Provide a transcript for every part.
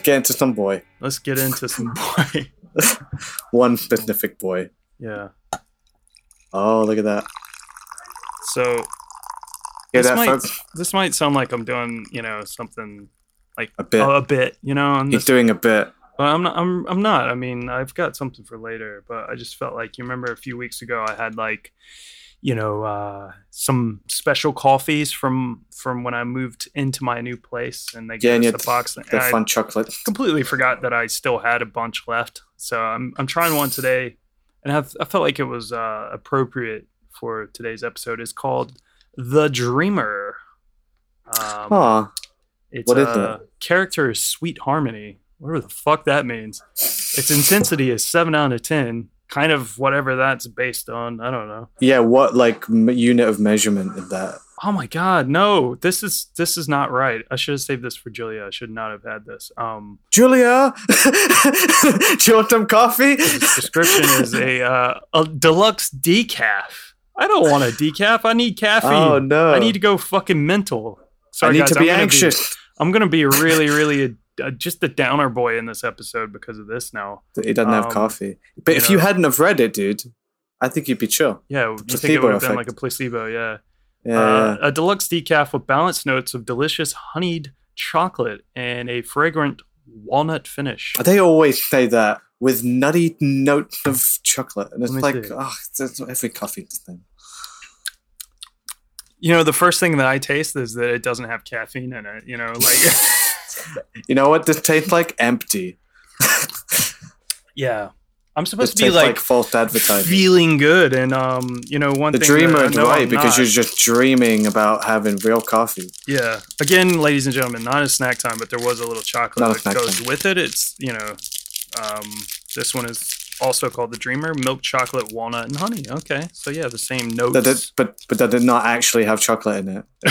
Let's get into some boy. Let's get into some boy. One specific boy. yeah. Oh, look at that. So Hear this that, might folks? this might sound like I'm doing you know something like A bit. a bit you know on He's doing a bit. But I'm not. I'm. I'm not. I mean, I've got something for later. But I just felt like you remember a few weeks ago I had like, you know, uh, some special coffees from from when I moved into my new place, and they Yeah, gave you us the box. and The I fun chocolate. completely forgot that I still had a bunch left. So I'm I'm trying one today, and I've, I felt like it was uh, appropriate for today's episode. It's called the Dreamer. Um, it's What is uh, character sweet harmony. Whatever the fuck that means. Its intensity is seven out of ten. Kind of whatever that's based on. I don't know. yeah. What like m- unit of measurement is that? Oh my god, no! This is this is not right. I should have saved this for Julia. I should not have had this. Um, Julia, do you want some coffee? this description is a uh, a deluxe decaf. I don't want a decaf. I need caffeine. Oh no! I need to go fucking mental. Sorry, I need guys, to I'm be gonna anxious. I'm gonna be really, really a, just the downer boy in this episode because of this now. He doesn't have Um, coffee. But you if you hadn't have read it, dude, I think you'd be chill. Yeah, you think it would have been like a placebo? Yeah. Yeah. Uh, a deluxe decaf with balanced notes of delicious honeyed chocolate and a fragrant walnut finish. They always say that with nutty notes of chocolate, and it's like, see. oh, that's every coffee that. You know, the first thing that I taste is that it doesn't have caffeine in it. You know, like You know what this tastes like? Empty. yeah, I'm This supposed to be like, like, false advertising. feeling good, and um, you know, one the thing dreamer is right I'm because not- you're just dreaming about having real coffee. Yeah. Again, ladies and gentlemen, not a snack time, but there was a little chocolate Not that goes time. with it. It's, you know, um, this one is also called the Dreamer, milk chocolate, walnut, and honey. Okay. So, yeah, the same notes. That did, but but that did not actually have chocolate in it.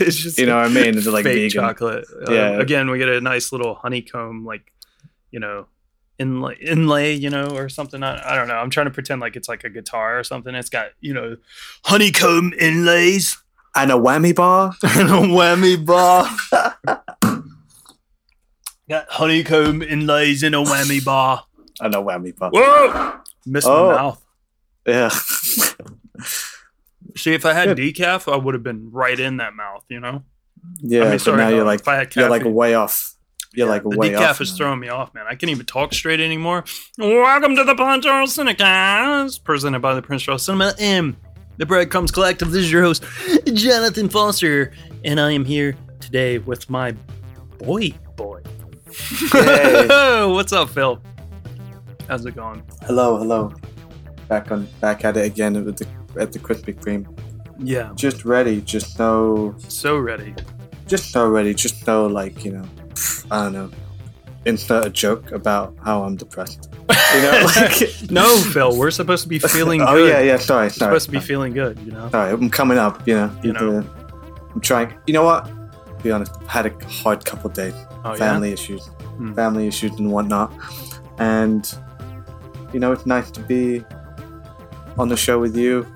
it's just you know what I mean? It's like fake vegan. chocolate. Uh, Yeah. Again, we get a nice little honeycomb, like, you know, inlay, inlay you know, or something. I, I don't know. I'm trying to pretend like it's like a guitar or something. It's got, you know, honeycomb inlays And a whammy bar. and a whammy bar. Got honeycomb inlays in a whammy bar. And a whammy bar. Whoa! Missed Oh. my mouth. Yeah. See, if I had Good. decaf, I would have been right in that mouth, you know? Yeah. I mean, but sorry, now no, you're like if I had you're like way off. You're Yeah, like the way decaf off. is now. throwing me off, man. I can't even talk straight anymore. Welcome to the Pod Charles Cinecast, presented by the Prince Charles Cinema and the Breadcrumbs Collective. This is your host, Jonathan Foster, and I am here today with my boy boy. Yay. What's up, Fil? How's it going? Hello, hello. Back on back at it again at the at the Krispy Kreme. Yeah, Just ready. Just no. so ready. Just so ready. Just no like you know. I don't know. Insert a joke about how I'm depressed. You know, like No, Fil, we're supposed to be feeling oh good. yeah, yeah. Sorry, We're sorry. supposed to be feeling good, you know? Sorry, I'm coming up. You know, You know. I'm trying. You know what? be honest, I've had a hard couple days. Oh, family issues, Hmm. family issues and whatnot. And you know, it's nice to be on the show with you.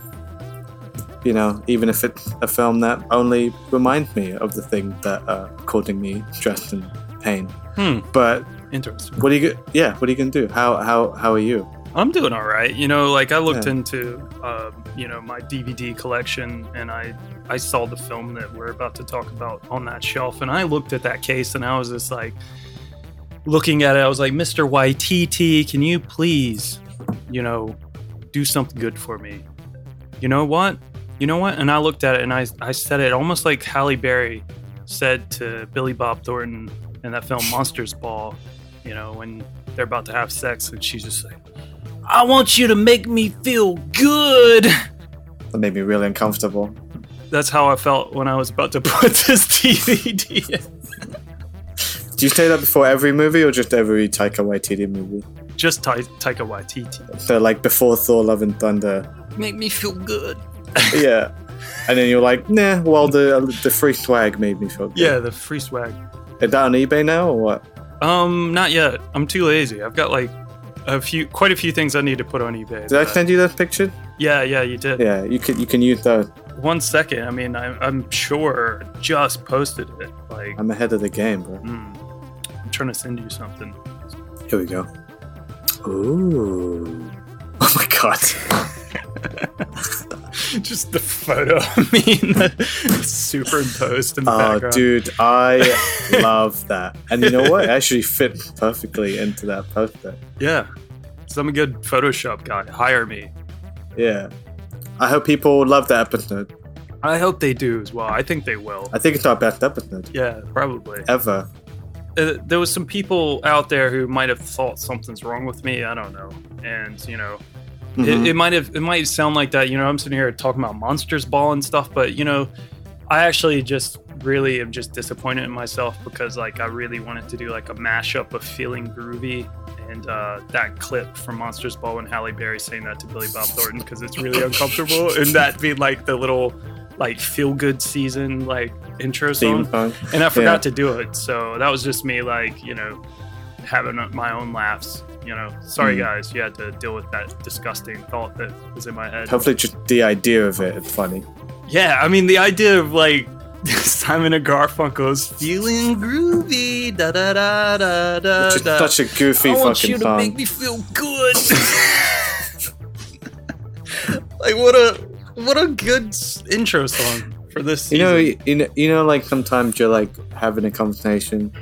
You know, even if it's a film that only reminds me of the thing that are causing me stress and pain. Hmm. But Interesting. what are you? Yeah, what are you gonna do? How how how are you? I'm doing all right. You know, like I looked Yeah. into, uh, you know, my DVD collection, and I I saw the film that we're about to talk about on that shelf, and I looked at that case, and I was just like, looking at it, I was like, Mr. YTT, can you please, you know, do something good for me? You know what? You know what? And I looked at it, and I I said it almost like Halle Berry said to Billy Bob Thornton in that film Monsters Ball. You know, when they're about to have sex, and she's just like. I want you to make me feel good. That made me really uncomfortable. That's how I felt when I was about to put this DVD in. Do you say that before every movie or just every Taika Waititi movie? Just Ta- Taika Waititi. So like before Thor: Love and Thunder, Make me feel good. yeah. And then you're like, nah. Well, the the free swag made me feel good. Yeah, the free swag. Is that on eBay now or what? Um, not yet. I'm too lazy. I've got like a few, quite a few things I need to put on eBay. Did I send you that picture? yeah, yeah, you did. Yeah, you can you can use those. One second. I mean, I, I'm sure just posted it. Like, I'm ahead of the game, bro. mm, I'm trying to send you something. Here we go. Ooh. Oh my god. Just the photo of me in the superimposed in the Oh, background. dude, I love that. And you know what? It actually fit perfectly into that poster. Yeah. So I'm a good Photoshop guy. Hire me. Yeah. I hope people love that episode. I hope they do as well. I think they will. I think it's our best episode Yeah, probably. ever. Uh, there was some people out there who might have thought something's wrong with me. I don't know, and you know, Mhm. it, it might have it might sound like that. You know, I'm sitting here talking about monsters ball and stuff, but you know, I actually just really am just disappointed in myself because like I really wanted to do like a mashup of feeling groovy and uh, that clip from Monsters Ball and Halle Berry saying that to Billy Bob Thornton because it's really uncomfortable, and that being like the little like feel good season like intro song song. and I forgot Yeah. to do it. So that was just me, like you know, having my own laughs. You know, sorry Mm. guys, you had to deal with that disgusting thought that was in my head. Hopefully, just the idea of it is funny. Yeah, I mean the idea of like Simon and Garfunkel's feeling groovy, da da da da da Which is da. such a goofy I want you to song. make me feel good. like what a what a good intro song for this. You know, season. you know, you know, like sometimes you're like having a conversation,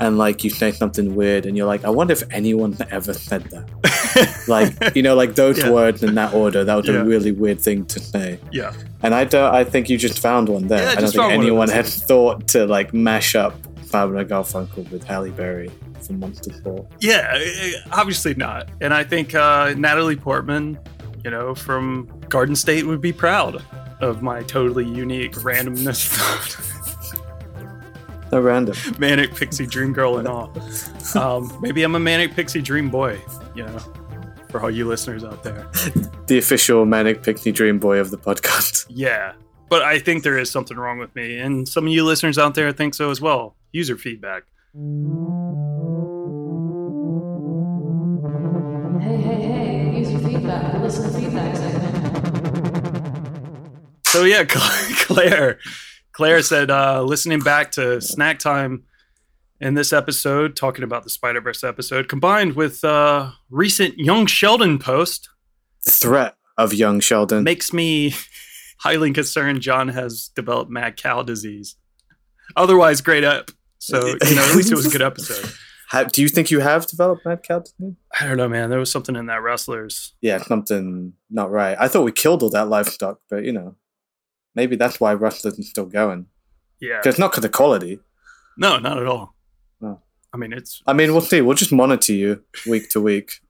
and like you say something weird, and you're like, I wonder if anyone ever said that. Like, you know, like those Yeah. words in that order. That was Yeah. a really weird thing to say. yeah, And I don't. I think you just found one there. Yeah, I I don't think found one of anyone had thought to like mash up and Garfunkel with Halle Berry from Monster Ball. Yeah, eh, obviously not. And I think uh, Natalie Portman, you know, from Garden State would be proud of my totally unique randomness, So random. manic pixie dream girl and all. Um, maybe I'm a manic pixie dream boy, you know, for all you listeners out there. The official manic pixie dream boy of the podcast. Yeah, but I think there is something wrong with me, and some of you listeners out there think so as well. User feedback. Hey, hey, hey, user feedback, listen to feedback segment. So yeah, Claire, Claire said, uh, listening back to Snack Time in this episode, talking about the Spider Verse episode, combined with uh, recent Young Sheldon post, Threat of young Sheldon. makes me highly concerned. Jon has developed mad cow disease. Otherwise, great up. So you know, at least it was a good episode. Ha- do you think you have developed mad cow disease? I don't know, man. There was something in that wrestlers. Yeah, something not right. I thought we killed all that livestock, but you know, maybe that's why Rust isn't still going. Yeah, Because not because of quality. no, not at all. No. I mean, it's I mean, we'll see. We'll just monitor you week to week.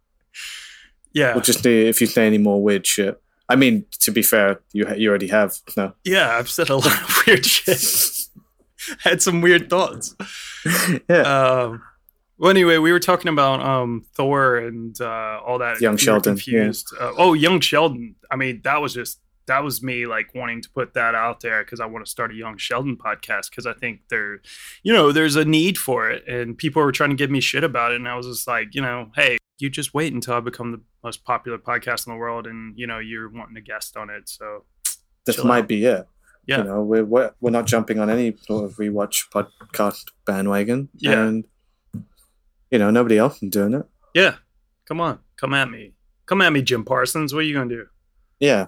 yeah, We'll just see if you say any more weird shit. I mean, to be fair, you you already have. No. yeah. I've said a lot of weird shit. Had some weird thoughts. yeah. Um, well, anyway, we were talking about um, Thor and uh, all that. Young Sheldon, Confused. Uh, oh, young Sheldon. I mean, that was just that was me like wanting to put that out there because I want to start a young Sheldon podcast because I think there, you know, there's a need for it, and people were trying to give me shit about it, and I was just like, you know, hey, you just wait until I become the most popular podcast in the world, and you know, you're wanting a guest on it, so this might out. be it. Yeah. You know, we're, we're we're not jumping on any sort of rewatch podcast bandwagon. Yeah. And you know, nobody else is doing it. yeah, come on, come at me, come at me, Jim Parsons. What are you gonna do? Yeah.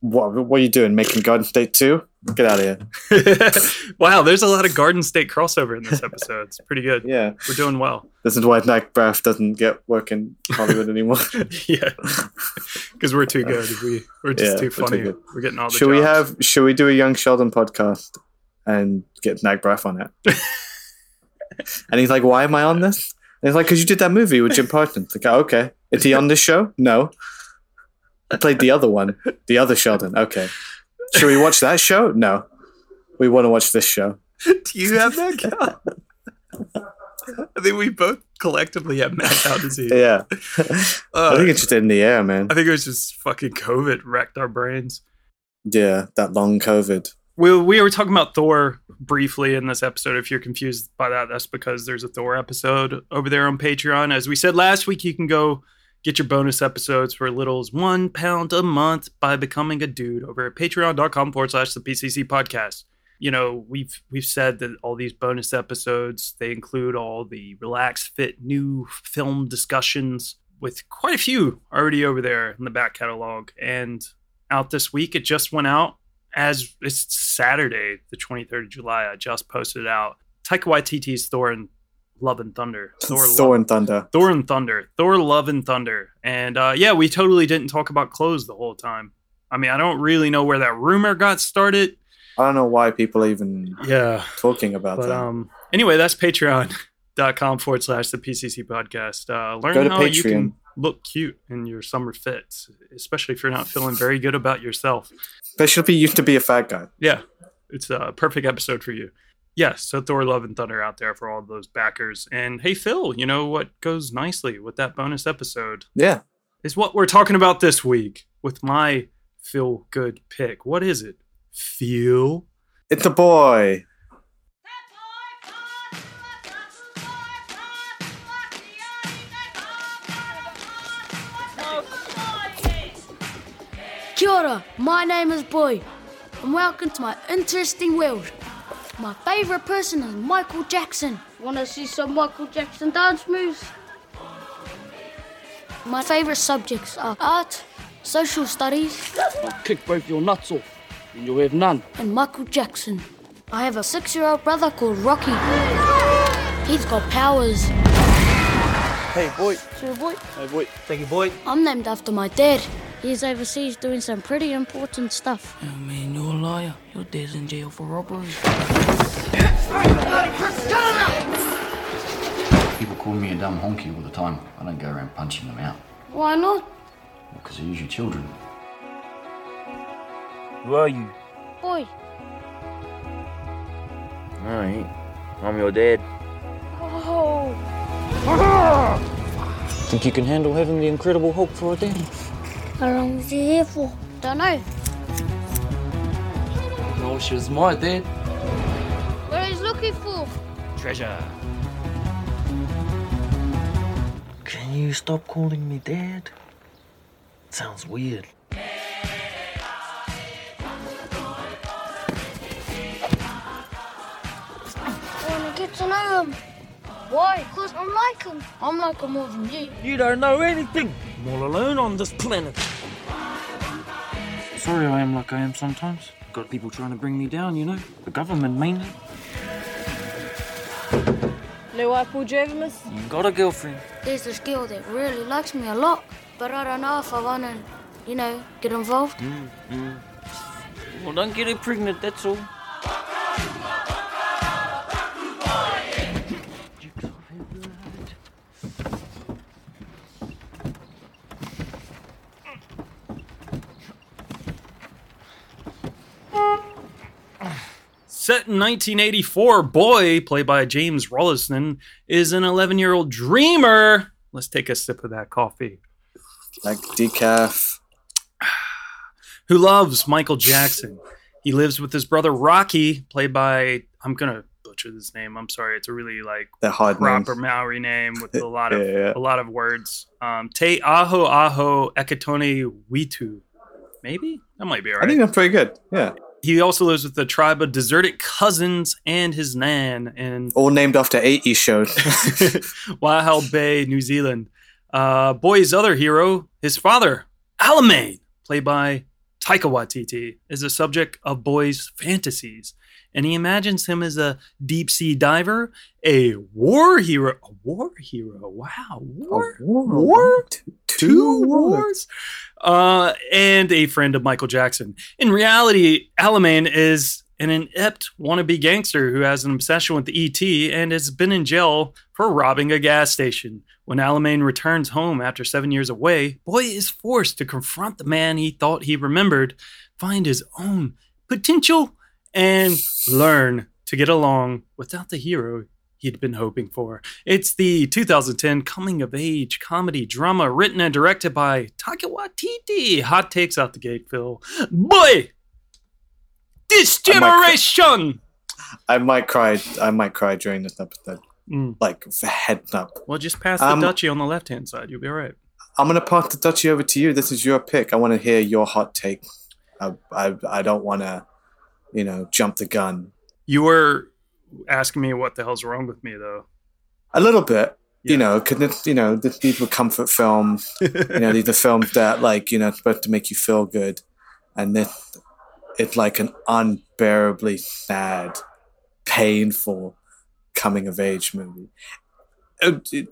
What what are you doing? Making Garden State two? Get out of here. wow, there's a lot of Garden State crossover in this episode. It's pretty good. Yeah. We're doing well. This is why Zach Braff doesn't get work in Hollywood anymore. yeah, because we're too good. We we're just Yeah, too we're too funny. We're getting all the. should we have should we do a young Sheldon podcast and get Zach Braff on it? and he's like, Why am I on this? And he's like, Because you did that movie with Jim Parsons. Like, oh, okay. Is he on this show? No. I played the other one. The other Sheldon. Okay. Should we watch that show? No. We want to watch this show. Do you have that cow? I think we both collectively have mad cow disease. Yeah. Uh, I think it's just in the air, man. I think it was just fucking COVID wrecked our brains. Yeah, that long COVID. We, we were talking about Thor briefly in this episode. If you're confused by that, that's because there's a Thor episode over there on Patreon. As we said last week, you can go get your bonus episodes for as little as one pound a month by becoming a dude over at patreon.com forward slash the PCC podcast. You know, we've we've said that all these bonus episodes they include all the relaxed fit new film discussions with quite a few already over there in the back catalog and out this week. It just went out as it's Saturday, the 23rd of July. I just posted it out. Taika Waititi's Thor and Love and Thunder. Thor, Love- and Thunder. Thor and Thunder. Thor, Love and Thunder. And uh, yeah, we totally didn't talk about clothes the whole time. I mean, I don't really know where that rumor got started. I don't know why people are even Yeah. talking about But that. um, anyway, that's patreon.com forward slash the PCC podcast. Uh, learn Go to how you can look cute in your summer fits, especially if you're not feeling very good about yourself. Especially if you used to be a fat guy. Yeah, it's a perfect episode for you. Yes, so Thor, Love, and Thunder out there for all those backers. And hey, Fil, you know what goes nicely with that bonus episode Yeah. is what we're talking about this week with my feel good pick. What is it? Feel It's a boy. Kia ora, my name is Boy, and welcome to my interesting world. My favourite person is Michael Jackson. Wanna see some Michael Jackson dance moves? My favourite subjects are art, social studies, I'll kick both your nuts off, and you'll have none. and Michael Jackson. I have a six year old brother called Rocky. He's got powers. Hey, boy. So, boy, Hey, boy. Thank you, boy. I'm named after my dad. He's overseas doing some pretty important stuff. Oh, man, you're a liar. Your dad's in jail for robbery. People call me a dumb honky all the time. I don't go around punching them out. Why not? Because they're usually children. Who are you? Boy, Alright. I'm your dad. oh. Think you can handle having the Incredible Hulk for a daddy? How long is he here for? Don't know. No, she was my dad. What he's looking for? Treasure. Can you stop calling me dad? Sounds weird. I want to get to know him. Why? Because I'm like him. I'm like him more than you. You don't know anything. I'm all alone on this planet. Sorry I am like I am sometimes. Got people trying to bring me down, you know? The government mainly. Lou Apple Jervis. You got a girlfriend. There's this girl that really likes me a lot, but I don't know if I want to, you know, get involved. Mm, mm. Well, don't get her pregnant, that's all. Set in 1984, Boy, played by James Rolleston, is an 11 year old dreamer. Let's take a sip of that coffee. Like decaf. Who loves Michael Jackson. He lives with his brother Rocky, played by, I'm going to butcher this name. I'm sorry. It's a really like That hard proper name. Maori name with a lot of Yeah, yeah. a lot of words. Um, Te Aho Aho Eketone Whitu. Maybe? That might be all I think that's pretty good. Yeah. He also lives with the tribe of deserted cousins and his nan in All named after 80 shows. Waihau Bay, New Zealand. Uh, Boy's other hero, his father, Alamein, played by Taika Waititi, is the subject of Boy's fantasies. And he imagines him as a deep sea diver, a war hero. A war hero. Wow. War? war? Two, two wars. uh, and a friend of Michael Jackson. In reality, Alamein is an inept wannabe gangster who has an obsession with the ET and has been in jail for robbing a gas station. When Alamein returns home after seven years away, Boy is forced to confront the man he thought he remembered, find his own potential, and learn to get along without the hero he'd been hoping for. It's the 2010 coming of age comedy drama written and directed by Taika Waititi. Hot takes out the gate, Fil. Boy! This I might cry. generation! I might cry. I might cry during this episode. Mm. Like head up. Well, just pass the Um, duchy on the left hand side. You'll be all right. I'm gonna pass the duchy over to you. This is your pick. I want to hear your hot take. I I, I don't want to you know, jump the gun You were asking me what the hell's wrong with me though. a little bit. Yeah. You know, could it, you know th- these were comfort films. you know, these are films that like you know supposed to make you feel good, and this it's like an unbearably sad, painful coming of age movie. It- it-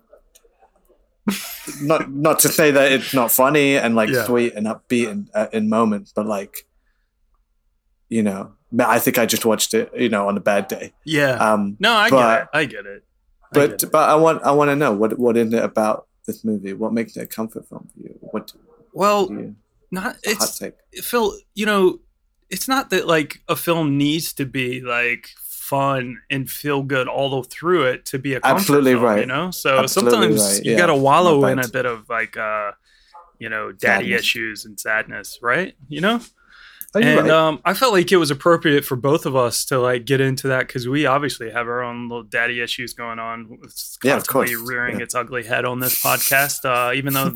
not not to say that it's not funny and like Yeah. sweet and upbeat in, uh, in moments, but like you know, I think I just watched it, you know, on a bad day. Yeah. Um, no, I but- get it. I get it. I but get it. but I want I want to know what what is it about this movie? What makes it a comfort film for you? What well, do you not hot it's take? Fil, you know, it's not that like a film needs to be like fun and feel good all the through it to be a comfort Absolutely film, You know, so Absolutely sometimes right, you yeah. got to wallow in a bit of like, uh, you know, daddy Sadness. issues and sadness, right? You know, Oh, and right. um, I felt like it was appropriate for both of us to like get into that because we obviously have our own little daddy issues going on. It's Yeah, of constantly course. rearing Yeah. its ugly head on this podcast, uh, even though.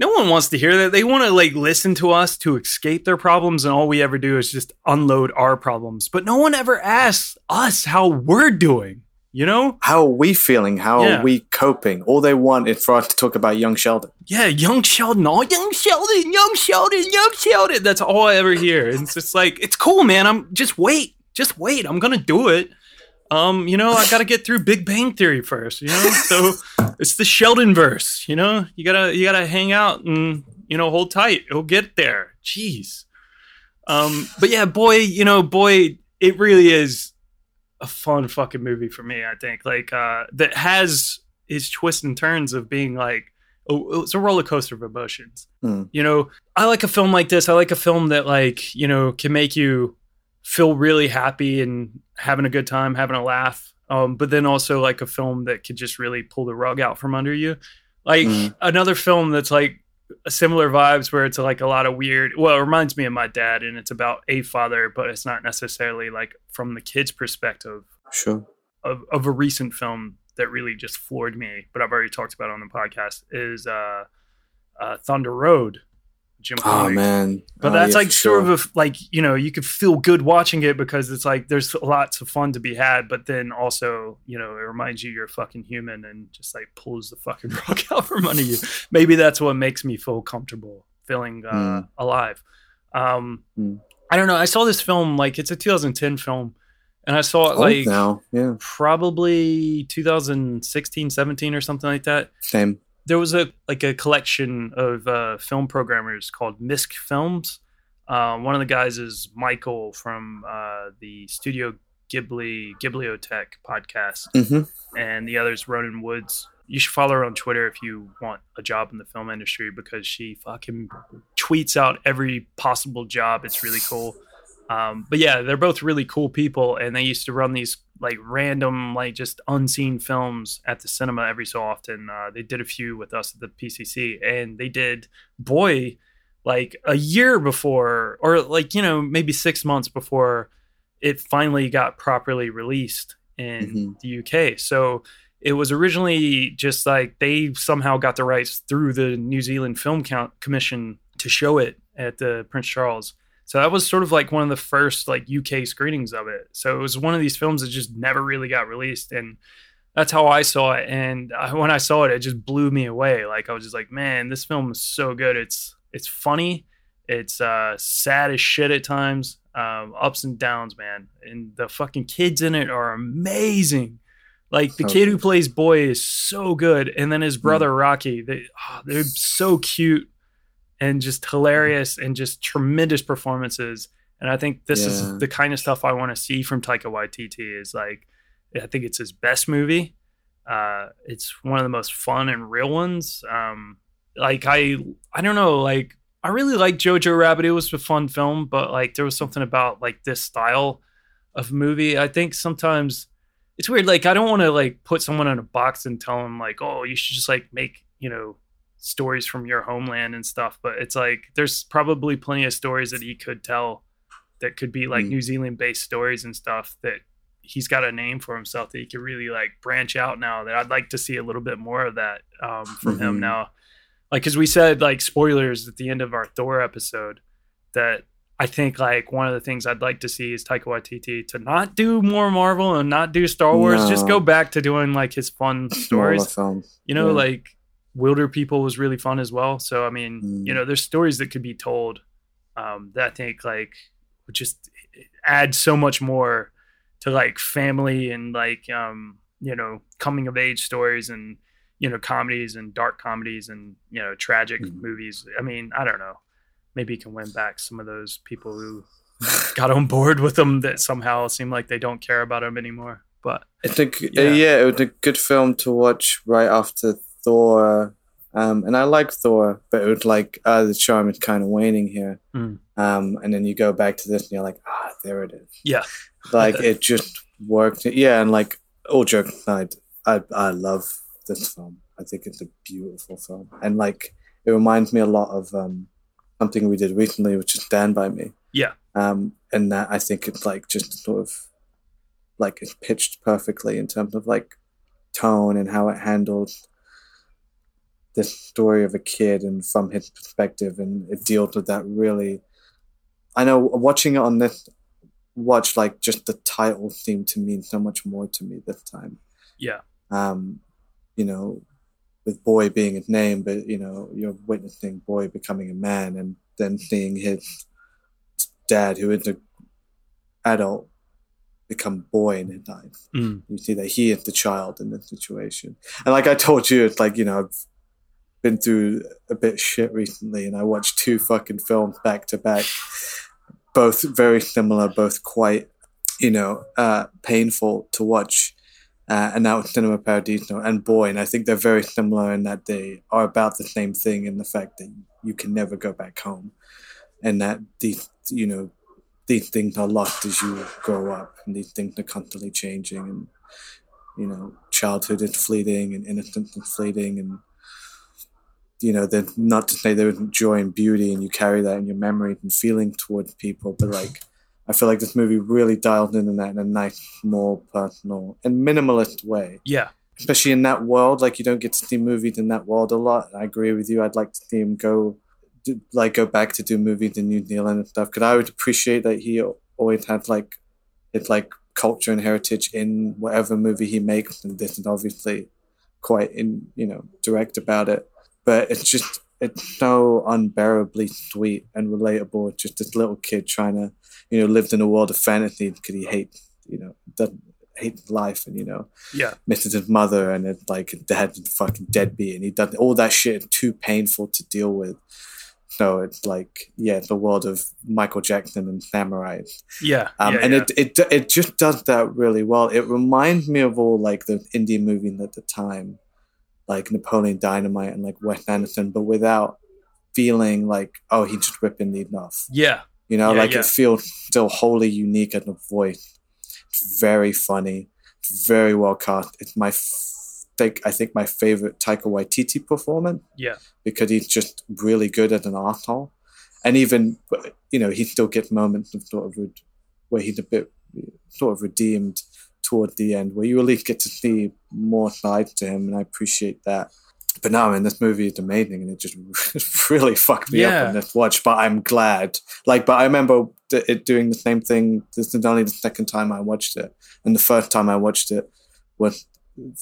No one wants to hear that. They want to like listen to us to escape their problems, and all we ever do is just unload our problems. But no one ever asks us how we're doing. You know? How are we feeling? How Yeah. are we coping? All they want is for us to talk about young Sheldon. Yeah, young Sheldon, oh young Sheldon, young Sheldon, young Sheldon. That's all I ever hear. And it's just like it's cool, man. I'm just wait, just wait. I'm gonna do it. Um, you know, I gotta get through Big Bang Theory first. You know, so it's the Sheldon verse. You know, you gotta you gotta hang out and you know hold tight. It'll get there. Jeez. Um, but yeah, boy, you know, boy, it really is a fun fucking movie for me. I think like uh, that has its twists and turns of being like oh, it's a roller coaster of emotions. Hmm. You know, I like a film like this. I like a film that like you know can make you feel really happy and having a good time, having a laugh. Um, but then also like a film that could just really pull the rug out from under you. Like Mm. another film that's like similar vibes where it's like a lot of weird. Well, it reminds me of my dad, and it's about a father, but it's not necessarily like from the kid's perspective Sure. of, of a recent film that really just floored me, but I've already talked about on the podcast, is uh, uh, Thunder Road. Jim Oh man. But Oh, that's yeah, like sort sure. of a, like, you know, you could feel good watching it because it's like there's lots of fun to be had, but then also, you know, it reminds you you're a fucking human and just like pulls the fucking rug out from under you. Maybe that's what makes me feel comfortable, feeling uh, Mm. alive. Um, Mm. I don't know. I saw this film, like, it's a 2010 film, and I saw it like now. Yeah. probably 2016 17 or something like that Same. There was a like a collection of uh, film programmers called misc films. Uh, one of the guys is michael from uh, the studio ghibli Ghibliotheque podcast. Hmm and the other is ronan woods. You should follow her on twitter if you want a job in the film industry because she fucking tweets out every possible job. It's really cool um, but yeah, they're both really cool people, and they used to run these like random, like just unseen films at the cinema every so often. Uh, they did a few with us at the PCC, and they did Boy like a year before, or like you know maybe six months before it finally got properly released in Mhm. the UK. So it was originally just like they somehow got the rights through the New Zealand Film Count Commission to show it at the Prince Charles. So that was sort of like one of the first like UK screenings of it. So it was one of these films that just never really got released, and that's how I saw it. And I, when I saw it, it just blew me away. Like I was just like, man, this film is so good. It's it's funny. It's uh, sad as shit at times. Um, ups and downs, man. And the fucking kids in it are amazing. Like the So kid who plays boy is so good, and then his brother Rocky. They oh, they're so cute and just hilarious and just tremendous performances. And I think this Yeah. is the kind of stuff I want to see from Taika Waititi. Is like, I think it's his best movie. Uh, it's one of the most fun and real ones. Um, like I, I don't know, like I really like Jojo Rabbit. It was a fun film, but like there was something about like this style of movie. I think sometimes it's weird. Like I don't want to like put someone in a box and tell them like, oh, you should just like make you know stories from your homeland and stuff. But it's like there's probably plenty of stories that he could tell that could be like Mm. New Zealand based stories and stuff that he's got a name for himself that he could really like branch out now that I'd like to see a little bit more of that um, from him Mhm. now. Like, cause we said like spoilers at the end of our Thor episode that I think like one of the things I'd like to see is Taika Waititi to not do more Marvel and not do Star Wars. Just go back to doing like his fun stories. You know, Yeah. like Wilder People was really fun as well. So I mean, Mm. you know, there's stories that could be told um, that I think like would just add so much more to like family and like um, you know coming of age stories and you know comedies and dark comedies and you know tragic Mhm. movies. I mean, I don't know. Maybe he can win back some of those people who got on board with them that somehow seem like they don't care about them anymore. But a g- Yeah. uh, yeah, it was a good film to watch right after Thor. Um, and I like Thor, but it was like uh, the charm is kind of waning here. Mm. Um, and then you go back to this, and you're like, ah, there it is. yeah, Like it just worked. Yeah, and like all jokes aside, I I love this film. I think it's a beautiful film, and like it reminds me a lot of um, something we did recently, which is Stand by Me. Yeah. Um, and that I think it's like just sort of like it's pitched perfectly in terms of like tone and how it handles this story of a kid and from his perspective and it deals with that really I know watching it on this watch like just the title seemed to mean so much more to me this time. yeah, Um, you know, with boy being his name, but you know, you're witnessing boy becoming a man and then seeing his dad who is an adult become boy in his eyes. Mm. You see that he is the child in this situation. And like I told you, it's like, you know, I've been through a bit shit recently and I watched two fucking films back to back, both very similar, both quite, you know, uh, painful to watch. Uh, and now it's Cinema Paradiso and Boy, and I think they're very similar in that they are about the same thing in the fact that you can never go back home, and that these, you know, these things are lost as you grow up, and these things are constantly changing, and you know, childhood is fleeting, and innocence is fleeting, and you know, then not to say there isn't joy and beauty, and you carry that in your memory and feeling towards people, but like. I feel like this movie really dialed in on that in a nice, more personal and minimalist way. yeah, Especially in that world, like you don't get to see movies in that world a lot. I agree with you. I'd like to see him go, do, like, go back to do movies in New Zealand and stuff. Because I would appreciate that he always had like, it's like culture and heritage in whatever movie he makes, and this is obviously quite in you know direct about it. But it's just it's so unbearably sweet and relatable. It's just this little kid trying to you know, lived in a world of fantasy because he hates, you know, doesn't hate life and, you know, yeah, misses his mother and it's like his dad's fucking deadbeat and he does all that shit too painful to deal with. So it's like, yeah, the world of Michael Jackson and samurais. yeah, Um, yeah, and yeah. It, it it just does that really well. It reminds me of all like the indie movies at the time, like Napoleon Dynamite and like Wes Anderson, but without feeling like, oh, he's just ripping the off. yeah, You know, Yeah, like yeah. it feels still wholly unique in the voice. It's very funny, it's very well cast. It's my, f- think I think my favorite Taika Waititi performance yeah, because he's just really good at an asshole, and even you know he still gets moments of sort of re- where he's a bit sort of redeemed toward the end, where you at least get to see more sides to him, and I appreciate that. But no, man, this movie is amazing, and it just really fucked me Yeah. up on this watch. But I'm glad. Like, but I remember it doing the same thing. This is only the second time I watched it, and the first time I watched it was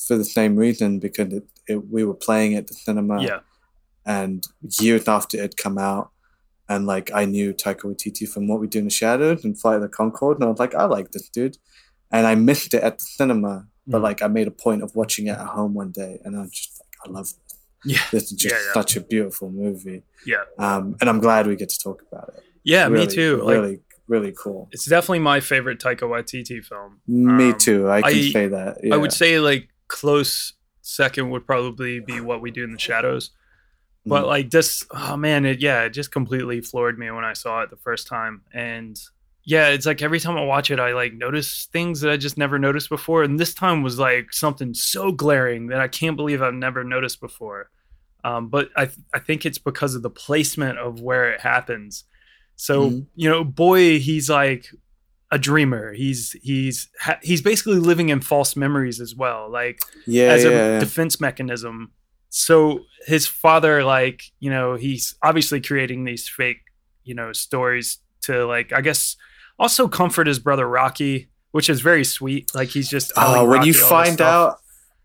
for the same reason because it, it, we were playing it at the cinema yeah, and years after it had come out, and like I knew Taika Waititi from What We Do in the Shadows and Flight of the Concord, and I was like, I like this dude, and I missed it at the cinema, but Mhm. like I made a point of watching it at home one day, and I was just like, I love this. yeah, This is just Yeah, yeah. such a beautiful movie, yeah, um, and I'm glad we get to talk about it. yeah. me Really, too. Like, Really, really cool. it's definitely my favorite Taika Waititi film. Me Um, too. I can I- say that. I would say like close second would probably be what we do in the shadows. But Mm. like this, oh man, it yeah, it just completely floored me when I saw it the first time. And yeah, it's like every time I watch it, I like notice things that I just never noticed before. And this time was like something so glaring that I can't believe I've never noticed before. Um, but I I think it's because of the placement of where it happens. So Mhm. you know, boy, he's like a dreamer. He's he's ha- he's basically living in false memories as well. Like yeah, as yeah, a yeah. defense mechanism. So his father, like, you know, he's obviously creating these fake, you know, stories to like I guess also comfort his brother Rocky, which is very sweet. Like he's just Oh, when Rocky you find out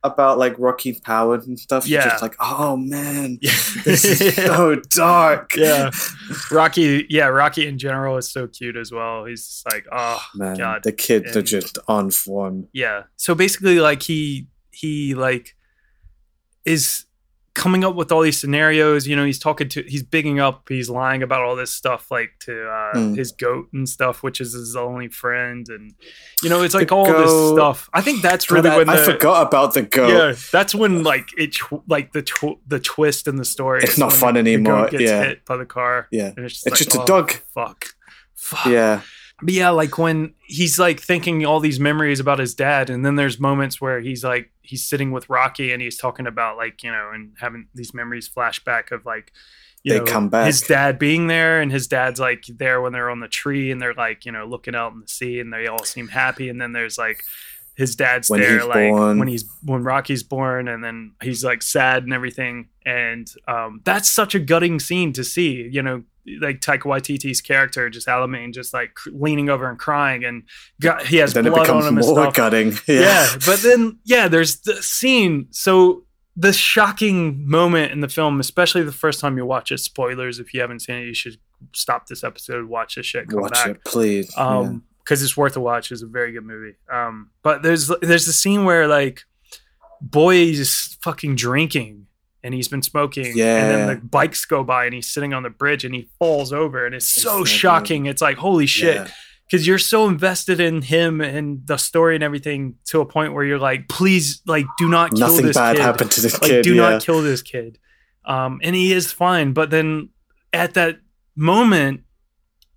about like Rocky's powers and stuff, you're Yeah. just like, oh man, Yeah. this is so dark. Yeah. Rocky, yeah, Rocky in general is so cute as well. He's just like, oh, oh man, God. the kids are just on form. yeah. So basically, like he he like is coming up with all these scenarios. You know, he's talking to, he's bigging up, he's lying about all this stuff, like to uh, Mm. his goat and stuff, which is his only friend, and you know, it's like The all goat. this stuff. I think that's really I, when I forgot about the goat. Yeah, that's when like it like the tw- the twist in the story. It's not fun the, the anymore, gets yeah. hit by the car. Yeah. and it's just, It's like, just a oh, dog. Fuck, fuck. Yeah. But yeah, like when he's like thinking all these memories about his dad, and then there's moments where he's like he's sitting with Rocky and he's talking about like you know and having these memories flashback of like you They know come back. his dad being there and his dad's like there when they're on the tree and they're like you know looking out in the sea and they all seem happy and then there's like his dad's When there like born. when he's when Rocky's born and then he's like sad and everything and um that's such a gutting scene to see you know like Taika Waititi's character just Alamein just like leaning over and crying and got he has then it blood on becomes him and more stuff gutting. yeah. Yeah. but then yeah, there's the scene. So the shocking moment in the film, especially the first time you watch it. Spoilers if you haven't seen it, you should stop this episode, watch this shit, come Watch back. it, please. Yeah. Because it's worth a watch. It's a very good movie. Um, but there's there's the scene where like boy is fucking drinking and he's been smoking Yeah. and then the bikes go by and he's sitting on the bridge and he falls over and it's so Exactly. shocking it's like holy shit Yeah. because you're so invested in him and the story and everything to a point where you're like, please, like, do not kill Nothing this bad kid. happened to this like, kid. do yeah. not kill this kid. Um, and he is fine, but then at that moment,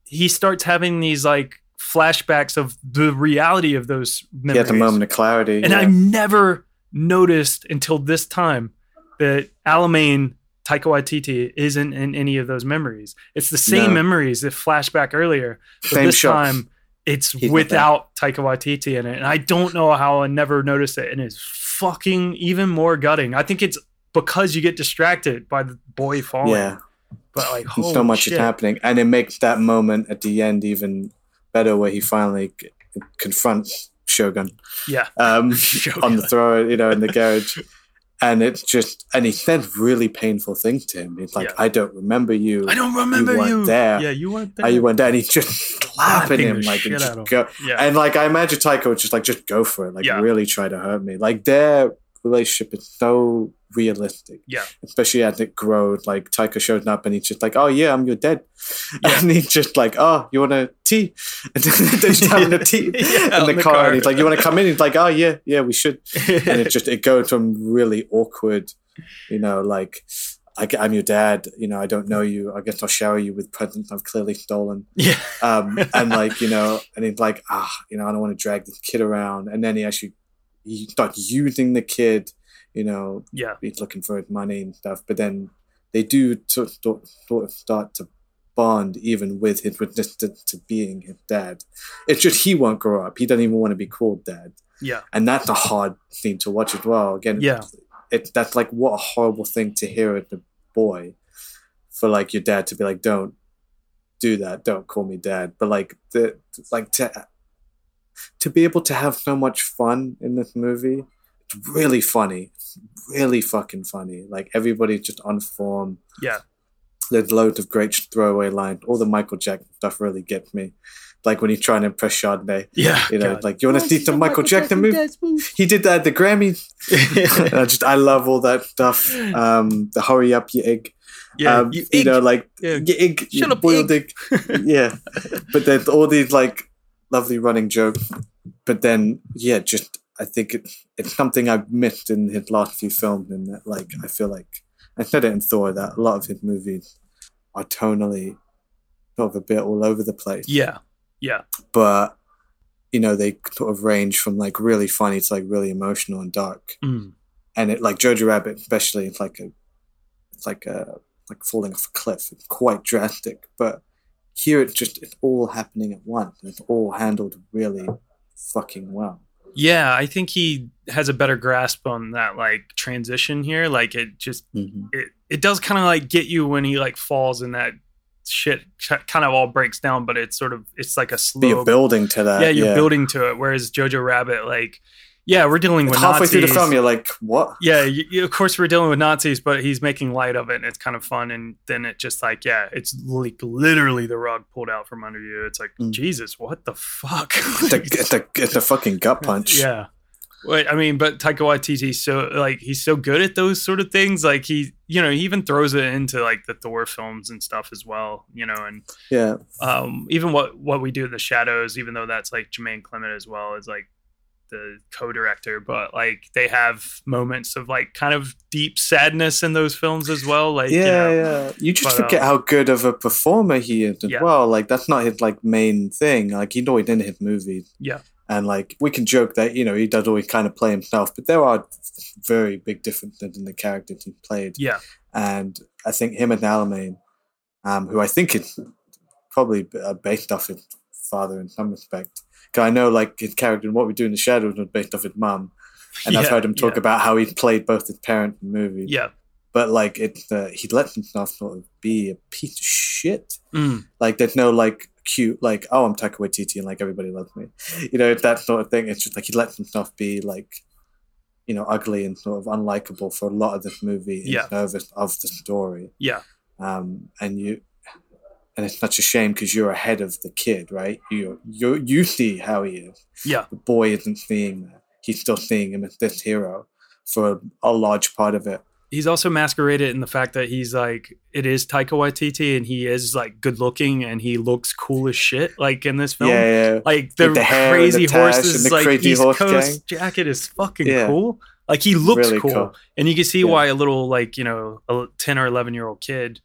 he starts having these like flashbacks of the reality of those memories. had the moment of clarity. and yeah. I never noticed until this time that Alamein Taika Waititi isn't in any of those memories. It's the same No. memories that flashback earlier, but Same this shot. time it's He's without Taika Waititi in it, and I don't know how I never noticed it, and it's fucking even more gutting. I think it's because you get distracted by the boy falling. yeah. but like so much shit. is happening, and it makes that moment at the end even better, where he finally c- confronts Shogun Yeah, um, Shogun. on the throw, you know, in the garage. And it's just, and he said really painful things to him. He's like, Yeah. "I don't remember you. I don't remember weren't you. there. Yeah, you weren't there. How you went there?" And he's just slapping Slapping him like, and just of go. yeah, And like, I imagine Taika was just like, "Just go for it. Like, Yeah. really try to hurt me." Like their relationship is so realistic yeah, especially as it grows. Like Taika shows up and he's just like, "Oh yeah, I'm your dad," Yeah. and he's just like, "Oh, you want a tea?" And then they're just having a tea Yeah, in in the, the car, car. and he's like, "You want to come in?" He's like, "Oh yeah, yeah, we should." And it just it goes from really awkward, you know, like. I, am your dad. You know, I don't know you. I guess I'll shower you with presents I've clearly stolen. yeah, Um, and like, you know, and he's like, ah, you know, I don't want to drag this kid around. And then he actually he starts using the kid. You know, yeah, he's looking for his money and stuff. But then they do sort of, sort of start to bond even with his resistance to being his dad. It's just he won't grow up. He doesn't even want to be called dad. yeah, And that's a hard thing to watch as well. Again, Yeah. it's that's like what a horrible thing to hear as a boy for like your dad to be like, don't do that, don't call me dad. But like the like to to be able to have so much fun in this movie, it's really funny. It's really fucking funny. Like everybody's just on form. yeah. There's loads of great throwaway lines. All the Michael Jackson stuff really gets me. Like when he's trying to impress Chardonnay. Yeah, You know, God. like you want to see some Michael Jackson move? He did that at the Grammys. And I just I love all that stuff. Um, the hurry up, you egg. yeah, um, you, you, know, like Yeah. you egg, you Shut up, boiled egg. yeah, but there's all these like lovely running jokes. But then, yeah, just I think it, it's something I've missed in his last few films, and that like I feel like I said it in Thor that a lot of his movies are tonally sort of a bit all over the place. Yeah, yeah, but you know they sort of range from like really funny to like really emotional and dark. Mm. and it like jojo rabbit especially it's like a it's like a like falling off a cliff. It's quite drastic but here it's just it's all happening at once. And it's all handled really fucking well yeah. I think he has a better grasp on that like transition here. Like it just mm-hmm. it it does kind of like get you when he like falls in that shit kind of all breaks down, but it's sort of it's like a slow. you're building to that. yeah, you're building to it. Whereas Jojo Rabbit, like, yeah, we're dealing with halfway Nazis. through the film. You're like, what? yeah, you, you- of course we're dealing with Nazis, but he's making light of it, and it's kind of fun. And then it just like, yeah, it's like literally the rug pulled out from under you. It's like, Mm. Jesus, what the fuck? It's a, it's a, it's a fucking gut punch. Yeah. Wait, I mean, but Taika Waititi so like he's so good at those sort of things. Like he, you know, he even throws it into like the Thor films and stuff as well. You know, and Yeah. um, even what what we do in the shadows, even though that's like Jermaine Clement as well is like the co-director, but like they have moments of like kind of deep sadness in those films as well. Like you yeah, know, yeah. You just but, forget um, how good of a performer he is as Yeah. well. Like that's not his like main thing. Like he's always in his movies. Yeah. And like we can joke that you know he does always kind of play himself, but there are very big differences in the characters he played. yeah, And I think him and Alamein, um, who I think is probably uh, based off his father in some respect. I know like his character in What We Do in the Shadows was based off his mum, and I've heard him talk yeah. about how he played both his parent in movies yeah, but like it's uh, he lets himself sort of be a piece of shit. Mm. Like there's no like cute like oh I'm Taika Waititi and like everybody loves me, you know it's that sort of thing. It's just like he lets himself be like you know ugly and sort of unlikable for a lot of this movie in Yeah. service of the story. yeah, Um, and you and it's such a shame because you're ahead of the kid, right? You you you see how he is. yeah, The boy isn't seeing that. He's still seeing him as this hero for a large part of it. he's also masqueraded in the fact that he's like it is Taika Waititi and he is like good looking and he looks cool as shit like in this film. Yeah, yeah. Like the, the the crazy tash horses, the like crazy East horse Coast jacket is fucking Yeah. cool. Like he looks Really cool. cool. and you can see Yeah. why a little like you know a ten or eleven year old kid,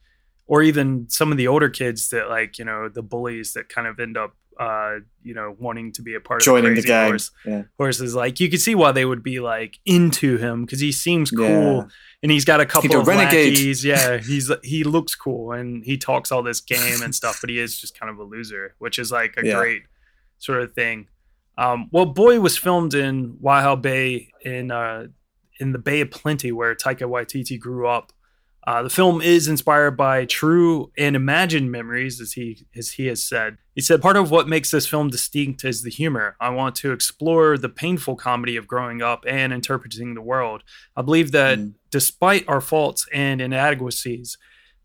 or even some of the older kids that like you know the bullies that kind of end up uh you know wanting to be a part joining of the the gang. horse Yeah. horses. Like you can see why they would be like into him because he seems cool Yeah. and he's got a couple of renegade. lackeys. Yeah, he's he looks cool and he talks all this game and stuff, but he is just kind of a loser, which is like a Yeah. great sort of thing. Um, well, Boy was filmed in Waihau Bay in uh, in the Bay of Plenty, where Taika Waititi grew up. Uh, the film is inspired by true and imagined memories, as he as he has said. He said part of what makes this film distinct is the humor. I want to explore the painful comedy of growing up and interpreting the world. I believe that Mm. despite our faults and inadequacies,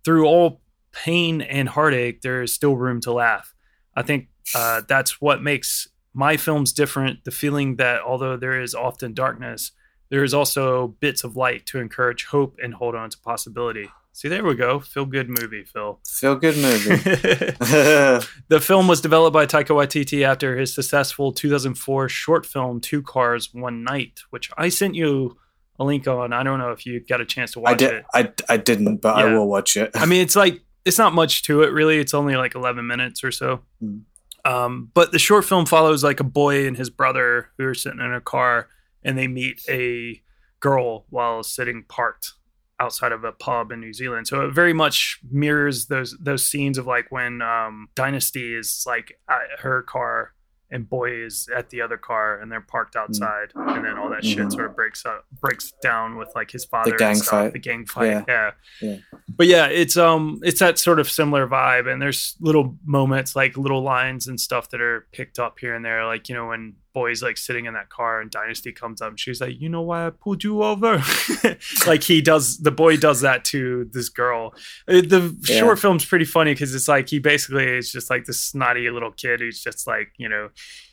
through all pain and heartache, there is still room to laugh. I think uh, that's what makes my films different. The feeling that although there is often darkness, there is also bits of light to encourage hope and hold on to possibility. See, there we go. Feel good movie, Fil. Feel good movie. the film was developed by Taika Waititi after his successful 2004 short film Two Cars One Night, which I sent you a link on. I don't know if you got a chance to watch I did. it. I, I didn't, but I will watch it. I mean, it's like it's not much to it really. It's only like 11 minutes or so. Mm. Um, but the short film follows like a boy and his brother who are sitting in a car and they meet a girl while sitting parked outside of a pub in New Zealand. So it very much mirrors those those scenes of like when um, Dynasty is like at her car and boy is at the other car and they're parked outside and then all that shit Mhm. sort of breaks up breaks down with like his father the gang and stuff, fight. the gang fight Yeah. yeah Yeah. but yeah it's um it's that sort of similar vibe and there's little moments like little lines and stuff that are picked up here and there like you know when boy's like sitting in that car and dynasty comes up and she's like you know why i pulled you over? Like he does the boy does that to this girl. Uh, the Yeah. short film's pretty funny because it's like he basically is just like this snotty little kid who's just like you know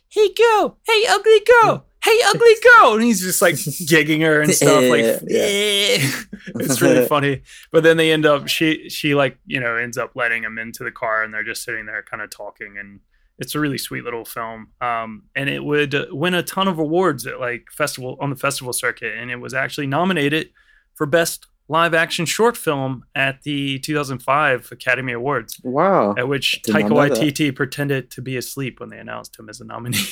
hey girl. Hey ugly girl. Hey ugly girl. And he's just like gigging her and stuff like Yeah. it's really funny. But then they end up she she like you know ends up letting him into the car and they're just sitting there kind of talking and it's a really sweet little film um and it would win a ton of awards at like festival on the festival circuit and it was actually nominated for best live action short film at the 2005 academy awards wow. at which taika that. waititi pretended to be asleep when they announced him as a nominee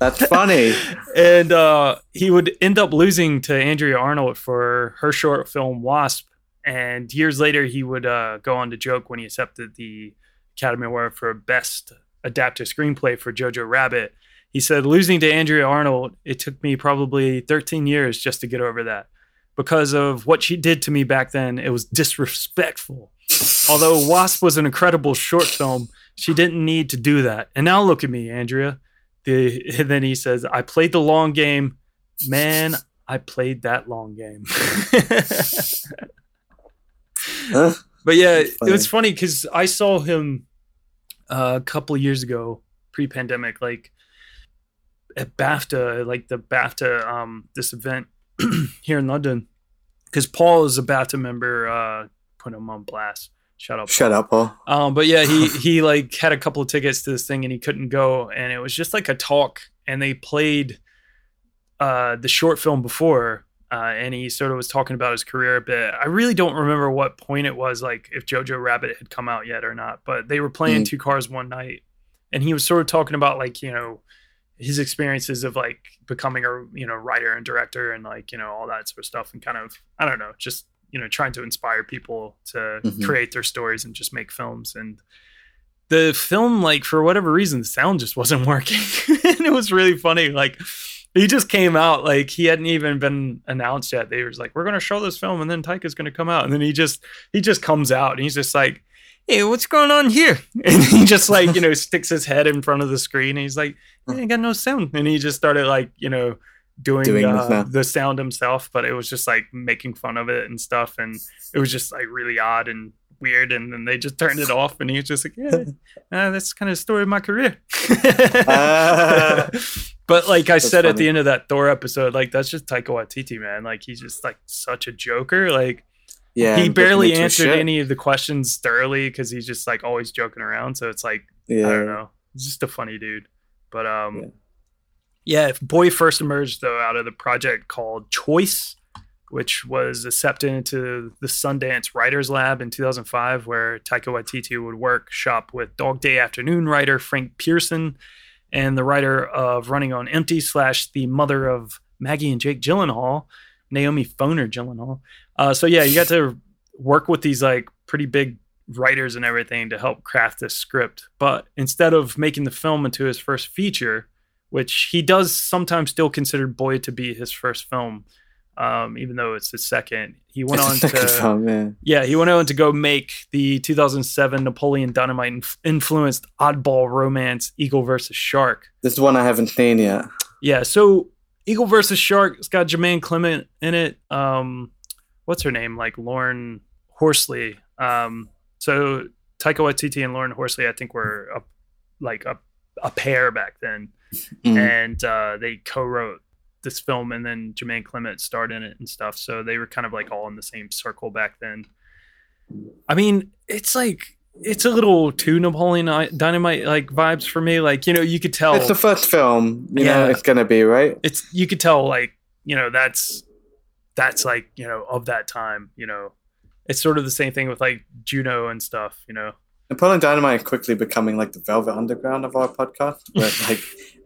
That's funny. and uh, he would end up losing to Andrea Arnold for her short film Wasp. And years later, he would uh, go on to joke when he accepted the Academy Award for Best Adapted Screenplay for Jojo Rabbit. He said, Losing to Andrea Arnold, it took me probably 13 years just to get over that. Because of what she did to me back then, it was disrespectful. Although Wasp was an incredible short film, she didn't need to do that. And now look at me, Andrea. The, and then he says, I played the long game. Man, I played that long game. Huh? But yeah, it was funny because I saw him uh, a couple years ago, pre-pandemic, like at BAFTA, like the BAFTA, um, this event here in London. Because Paul is a BAFTA member, uh, put him on blast. Shut up. Shut up, Paul. Um, but yeah, he he like had a couple of tickets to this thing and he couldn't go, and it was just like a talk, and they played uh the short film before, uh, and he sort of was talking about his career a bit. I really don't remember what point it was, like if Jojo Rabbit had come out yet or not, but they were playing Mm. Two Cars One Night, and he was sort of talking about like you know his experiences of like becoming a you know writer and director and like you know all that sort of stuff, and kind of I don't know, just you know trying to inspire people to Mhm. create their stories and just make films and the film like for whatever reason the sound just wasn't working and it was really funny like he just came out like he hadn't even been announced yet. They was like we're going to show this film and then Taika's going to come out. And then he just he just comes out and he's just like hey what's going on here? And he just like you know sticks his head in front of the screen and he's like I ain't got no sound. And he just started like you know doing, Doing the uh, sound. the sound himself but it was just like making fun of it and stuff and it was just like really odd and weird and then they just turned it off and he was just like yeah uh, that's kind of the story of my career Ah. but like i That's said at the end of that thor episode like that's just taika waititi man like he's just like such a joker like Yeah. he barely answered any of the questions thoroughly because he's just like always joking around so it's like Yeah. I don't know. He's just a funny dude. But um Yeah. yeah, if Boy first emerged though out of the project called Choice, which was accepted into the Sundance Writers Lab in 2005, where Taika Waititi would work shop with Dog Day Afternoon writer Frank Pierson and the writer of Running on Empty slash the mother of Maggie and Jake Gyllenhaal, Naomi Foner Gyllenhaal. Uh, so yeah, you got to work with these like pretty big writers and everything to help craft this script. But instead of making the film into his first feature, which he does sometimes still consider Boy to be his first film, um, even though it's his second, he went on It's to yeah, he went on to go make the 2007 Napoleon Dynamite inf- influenced oddball romance Eagle versus Shark. This is one I haven't seen yet. Yeah, so Eagle versus Shark, it's got Jermaine Clement in it. Um, what's her name? Like Loren Horsley. Um, so Taika Waititi and Loren Horsley, I think, were a, like a, a pair back then, Mm. and uh, they co-wrote this film, and then Jermaine Clement starred in it and stuff. So they were kind of like all in the same circle back then. I mean, it's like it's a little too Napoleon Dynamite like vibes for me. Like you know, you could tell It's the first film, you know, Yeah. it's gonna be, right? it's you could tell like you know that's that's like you know of that time you know it's sort of the same thing with like juno and stuff you know Napoleon Dynamite quickly becoming like the Velvet Underground of our podcast, where like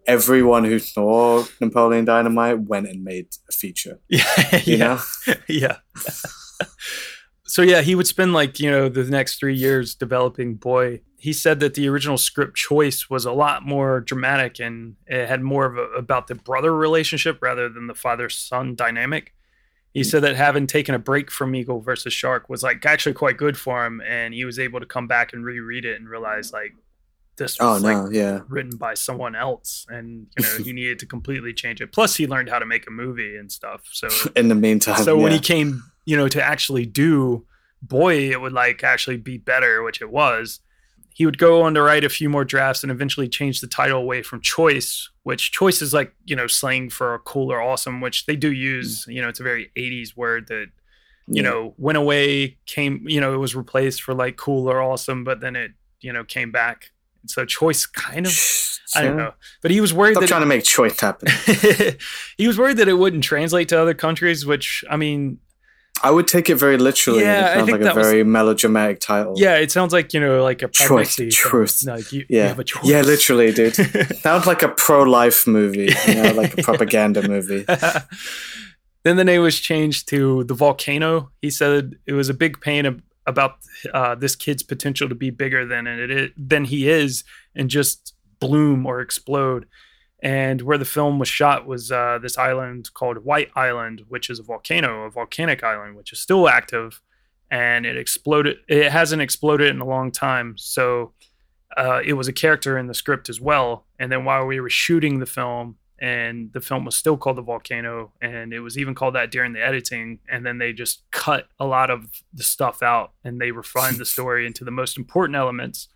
everyone who saw Napoleon Dynamite went and made a feature. yeah You yeah know? yeah so yeah he would spend like you know the next three years developing boy he said that the original script choice was a lot more dramatic and it had more of a, about the brother relationship rather than the father son dynamic he said that having taken a break from eagle versus shark was like actually quite good for him and he was able to come back and reread it and realize like this Oh was like no, yeah. written by someone else and you know he needed to completely change it plus he learned how to make a movie and stuff so In the meantime, so when he came you know to actually do boy it would like actually be better which it was he would go on to write a few more drafts and eventually change the title away from choice which choice is like you know slang for cool or awesome which they do use mm. you know it's a very 80s word that you Yeah. know went away came you know it was replaced for like cool or awesome but then it you know came back so choice kind of i don't know but he was worried Stop that trying to make choice happen. he was worried that it wouldn't translate to other countries which i mean I would take it very literally. Yeah, it sounds think like a that was- very melodramatic title. yeah it sounds like you know like a Choice, pregnancy truth. like you, you Yeah. have a choice. Yeah, literally, dude. Sounds like a pro-life movie, you know, like a propaganda movie. then the name was changed to the volcano he said it was a big pain about uh, this kid's potential to be bigger than it is, than he is and just bloom or explode and where the film was shot was uh, this island called white island which is a volcano a volcanic island which is still active and it exploded. It hasn't exploded in a long time, so uh, it was a character in the script as well. And then while we were shooting the film, and the film was still called The Volcano, and it was even called that during the editing. And then they just cut a lot of the stuff out, and they refined the story into the most important elements.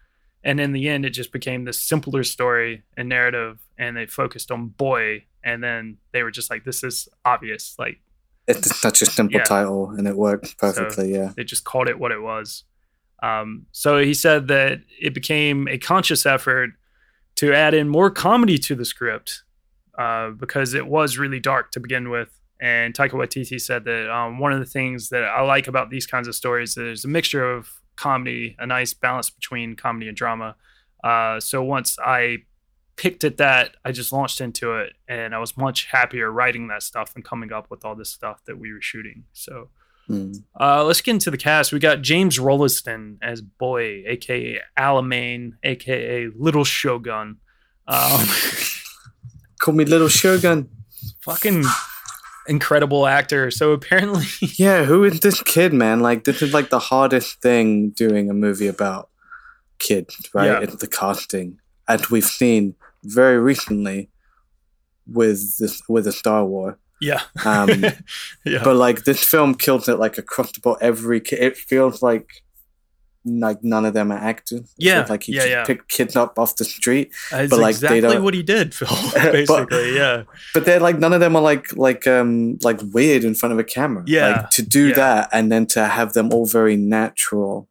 And in the end, it just became this simpler story and narrative, and they focused on boy. And then they were just like, "This is obvious. Like It's such a simple Yeah. title, and it worked perfectly. yeah. they just called it what it was. Um, so he said that it became a conscious effort to add in more comedy to the script uh, because it was really dark to begin with. And Taika Waititi said that um, one of the things that I like about these kinds of stories is there's a mixture of comedy, a nice balance between comedy and drama. Uh, so once I picked at that, I just launched into it, and I was much happier writing that stuff and coming up with all this stuff that we were shooting. So Mm. uh, let's get into the cast. We got James Rolleston as Boy, aka Alamein, aka Little Shogun. Um, Call me Little Shogun. fucking incredible actor. So apparently, Yeah, who is this kid, man? Like, this is like the hardest thing doing a movie about kids, right? Yeah. It's the casting, and we've seen very recently with this with a Star Wars. yeah, Um, yeah, but like this film kills it like across the board. Every kid, it feels like like none of them are actors. Yeah, like he yeah, just yeah. picked kids up off the street. that's but, like, they exactly don't- what he did, Fil. But- Basically, yeah, But they're like none of them are like like um like weird in front of a camera. Yeah, like to do yeah. that and then to have them all very natural,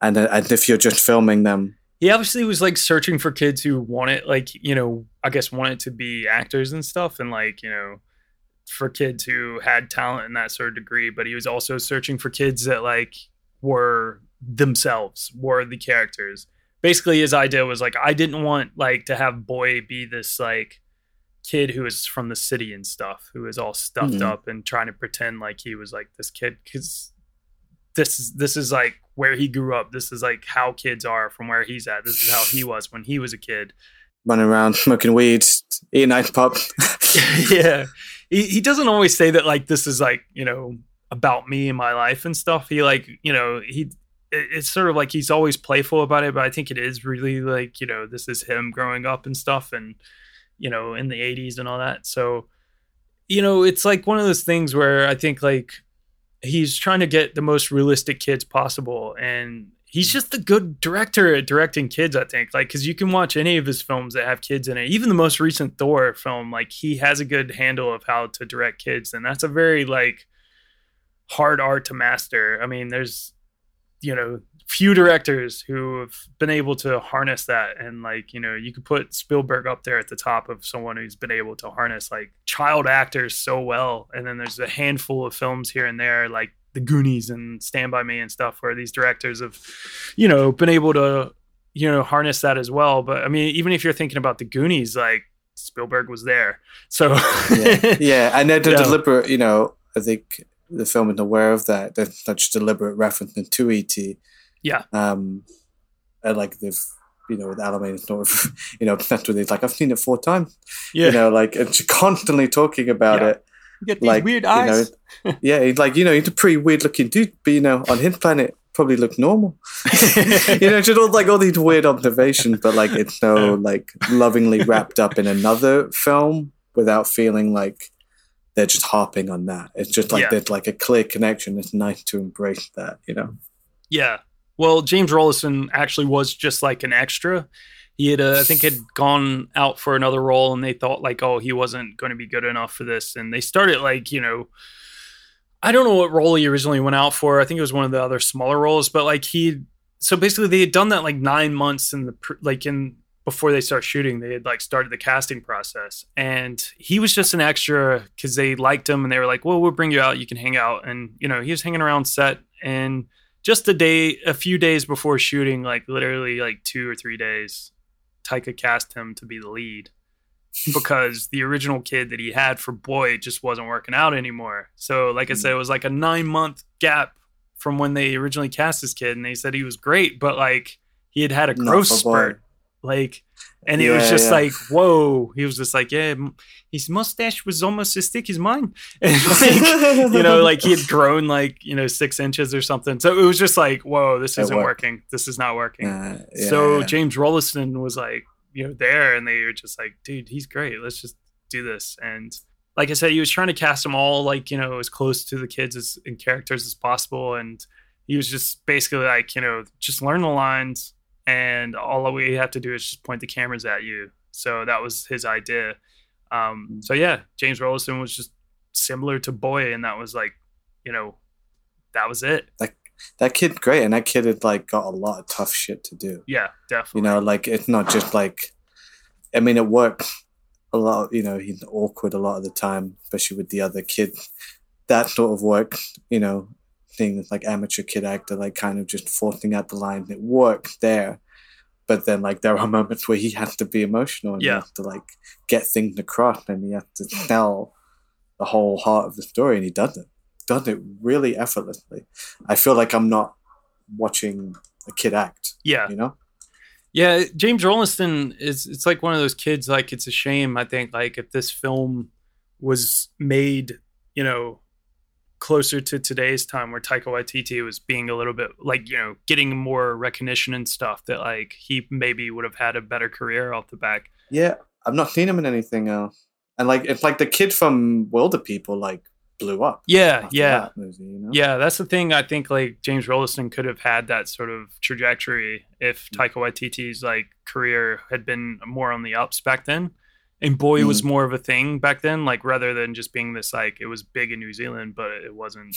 and uh, and if you're just filming them, he obviously was like searching for kids who wanted, like, you know, I guess wanted to be actors and stuff, and like, you know, for kids who had talent in that sort of degree. But he was also searching for kids that like were themselves, were the characters. Basically, his idea was like, I didn't want like to have Boy be this like kid who is from the city and stuff, who is all stuffed Mhm. up and trying to pretend like he was like this kid because this is this is like where he grew up. This is like how kids are from where he's at. This is how he was when he was a kid. running around smoking weed, eating ice pop. yeah. He he doesn't always say that like this is like, you know, about me and my life and stuff. He like, you know, he it's sort of like he's always playful about it, but I think it is really like, you know, this is him growing up and stuff and you know, in the 80s and all that. So, you know, it's like one of those things where I think like he's trying to get the most realistic kids possible and he's just a good director at directing kids i think. Like because you can watch any of his films that have kids in it. Even the most recent thor film like he has a good handle of how to direct kids and that's a very like hard art to master. I mean there's you know few directors who have been able to harness that. And like you know you could put spielberg up there at the top of someone who's been able to harness like child actors so well. And then there's a handful of films here and there like the goonies and stand by me and stuff where these directors have you know been able to you know harness that as well. But i mean even if you're thinking about the goonies like spielberg was there. So yeah, yeah, and they're the Yeah. deliberate. You know, I think the film is aware of that. There's such deliberate reference to ET. yeah Um, and like they've, you know, with Alamein sort of, you know, obsessed with it. It's like I've seen it four times. yeah You know, like and she's constantly talking about Yeah. it. You get these like weird you eyes know, yeah, he's like you know, he's a pretty weird looking dude, but you know, on his planet probably look normal. you know, just all like all these weird observations, but like it's so like lovingly wrapped up in another film without feeling like they're just harping on that. It's just like Yeah. there's like a clear connection. It's nice to embrace that, you know. Yeah. Well, James Rolleston actually was just like an extra. He had, uh, I think, had gone out for another role, and they thought like, oh, he wasn't going to be good enough for this, and they started like, you know, I don't know what role he originally went out for. I think it was one of the other smaller roles, but like he, so basically they had done that like nine months in the like in before they start shooting, they had like started the casting process, and he was just an extra because they liked him, and they were like, well, we'll bring you out, you can hang out, and you know, he was hanging around set. And just a day a few days before shooting like literally like two or three days taika cast him to be the lead because the original kid that he had for boy just wasn't working out anymore. So like i said it was like a nine month gap from when they originally cast this kid and they said he was great but like he had had a growth spurt like and it was just yeah. like whoa. He was just like yeah his mustache was almost as thick as mine. And like you know like he had grown like you know six inches or something. So it was just like whoa this isn't working. This is not working. Uh, yeah, so yeah. james rolleston was like you know there and they were just like dude he's great. Let's just do this. And like i said he was trying to cast them all like you know as close to the kids as and characters as possible. And he was just basically like you know just learn the lines and all we have to do is just point the cameras at you so that was his idea um so yeah james rolleston was just similar to boy and that was like you know that was it Like that kid great, and that kid had like got a lot of tough shit to do. yeah definitely You know, like it's not just like. I mean, it worked a lot. You know, he's awkward a lot of the time, especially with the other kid. That sort of work, you know, thing like amateur kid actor, like kind of just forcing out the line. It worked there, but then like there are moments where he has to be emotional and he Yeah. has to like get things across, and he has to tell the whole heart of the story, and he does it. Does it really effortlessly. I feel like I'm not watching a kid act. yeah You know. Yeah, James Rolleston is it's like one of those kids like it's a shame I think like if this film was made, you know, closer to today's time where Taika Waititi was being a little bit like, you know, getting more recognition and stuff that like he maybe would have had a better career off the back. Yeah, I've not seen him in anything else. And like it's like the kid from Wilderpeople like blew up. Yeah, yeah. that movie, you know? Yeah, that's the thing. I think like James Rolleston could have had that sort of trajectory if mm. Taika Waititi's like career had been more on the ups back then, and Boy was more of a thing back then. Like rather than just being this like it was big in New Zealand, but it wasn't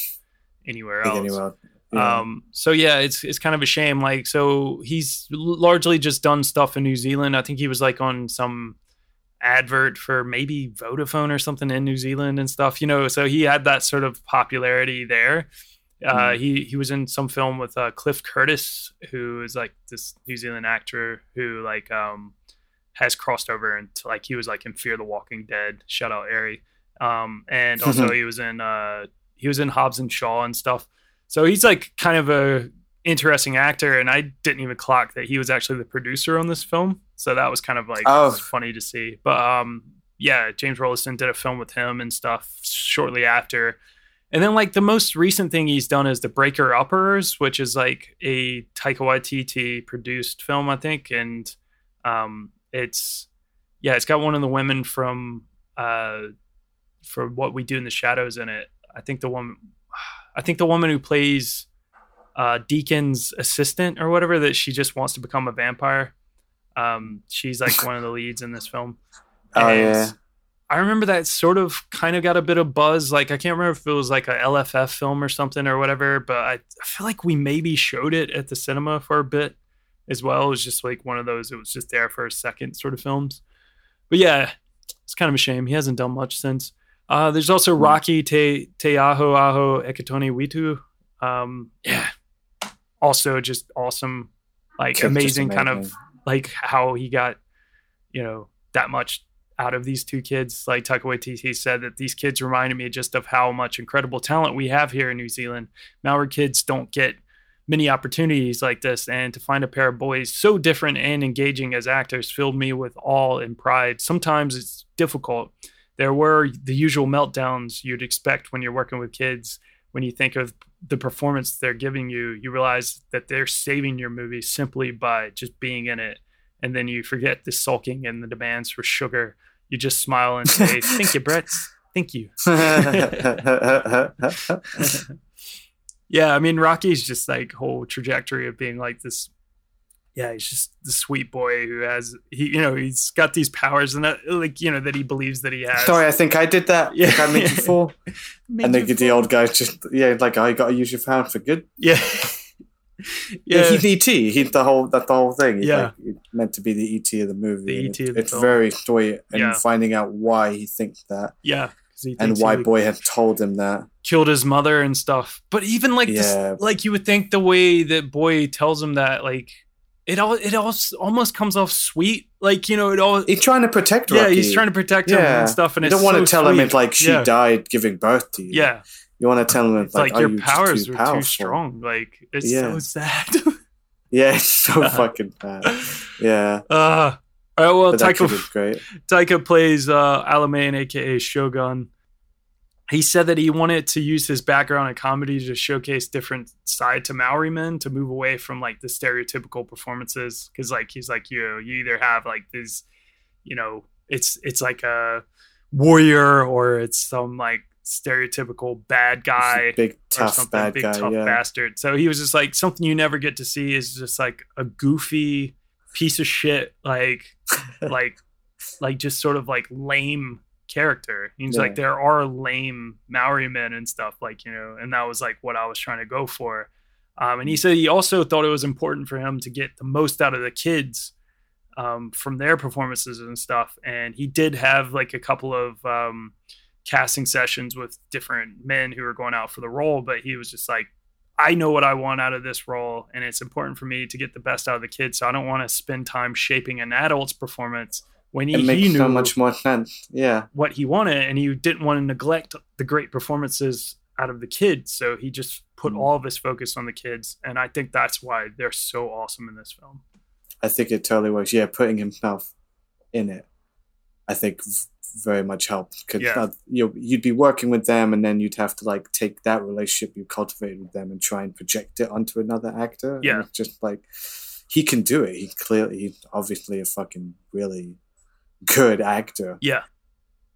anywhere Big else. anywhere. Yeah. Um, so yeah, it's it's kind of a shame. Like, so he's largely just done stuff in New Zealand. I think he was like on some advert for maybe Vodafone or something in New Zealand and stuff. You know, so he had that sort of popularity there. Uh, he he was in some film with uh, Cliff Curtis, who is like this New Zealand actor who like um has crossed over into like he was like in Fear the Walking Dead. Shout out Ari. Um, and also he was in uh he was in Hobbs and Shaw and stuff. So he's like kind of a interesting actor, and I didn't even clock that he was actually the producer on this film. So that was kind of like Oh. funny to see. But um, yeah, James Rolleston did a film with him and stuff shortly after. And then like the most recent thing he's done is the Breaker Upperers, which is like a Taika Waititi produced film, I think, and um, it's yeah, it's got one of the women from uh, for what we do in the shadows in it. I think the woman, I think the woman who plays uh, Deacon's assistant or whatever that she just wants to become a vampire. Um, she's like one of the leads in this film. Oh, And yeah. I remember that sort of kind of got a bit of buzz. Like I can't remember if it was like a LFF film or something or whatever, but I, I feel like we maybe showed it at the cinema for a bit as well. It was just like one of those. It was just there for a second sort of films. But yeah, it's kind of a shame he hasn't done much since. Uh, there's also Rocky Te Te Aho Aho Eketone Whitu. Um, yeah, also just awesome, like just amazing, kind of like how he got you know that much out of these two kids. Like Taika Waititi said that these kids reminded me just of how much incredible talent we have here in New Zealand. Maori kids don't get many opportunities like this, and to find a pair of boys so different and engaging as actors filled me with awe and pride. Sometimes it's difficult. There were the usual meltdowns you'd expect when you're working with kids. When you think of the performance they're giving you, you realize that they're saving your movie simply by just being in it and then you forget the sulking and the demands for sugar. You just smile and say, "Thank you, Brett. Thank you." yeah, I mean, Rocky's just like whole trajectory of being like this. Yeah, he's just the sweet boy who has he, you know, he's got these powers and that, like you know that he believes that he has. Sorry, I think I did that. Yeah. I think I made you fall. And then the, the old guy just yeah, like I got to use your pound for good. Yeah, Yeah, yeah, he's ET. He's the whole that's the whole thing. He's Yeah. like, he's meant to be the ET of the movie. The ET it's, of the it's film. very sweet, and Yeah. finding out why he thinks that yeah. And why he Boy had told him that. killed his mother and stuff. But even like Yeah. this, like you would think the way that boy tells him that, like it all it all almost comes off sweet. Like you know, it all He's trying to protect. Her. Yeah, he's trying to protect him and stuff. And you it's don't want so to tell him sweet. it's like she yeah. died giving birth to you. Yeah, You want to tell him it's, like, like, your you're powers too are powerful. too strong. Like it's Yeah. so sad. Yeah, it's so fucking bad. Yeah. Uh, all right, well, But that kid Taika, great. Taika plays uh, Alamein, aka Shogun. He said that he wanted to use his background in comedy to showcase different side to Maori men to move away from like the stereotypical performances. Because like he's like you, you either have like these, you know, it's it's like a warrior or it's some like stereotypical bad guy Big or tough something, bad big guy. tough yeah. bastard. So he was just like something you never get to see is just like a goofy piece of shit, like like like just sort of like lame character. He's Yeah. like there are lame Maori men and stuff, like you know, and that was like what I was trying to go for. Um, and he said he also thought it was important for him to get the most out of the kids um, from their performances and stuff. And he did have like a couple of um, casting sessions with different men who were going out for the role, but he was just like, I know what I want out of this role, and it's important for me to get the best out of the kids. So I don't want to spend time shaping an adult's performance when he, he makes knew so much more sense. Yeah. what he wanted, and he didn't want to neglect the great performances out of the kids. So he just put Mm. all of his focus on the kids, and I think that's why they're so awesome in this film. I think it totally works. Yeah, putting himself in it, I think very much helped. Because Yeah. you you'd be working with them, and then you'd have to like take that relationship you cultivated with them and try and project it onto another actor. Yeah. it's just like he can do it. He clearly, he's obviously a fucking really good actor. Yeah,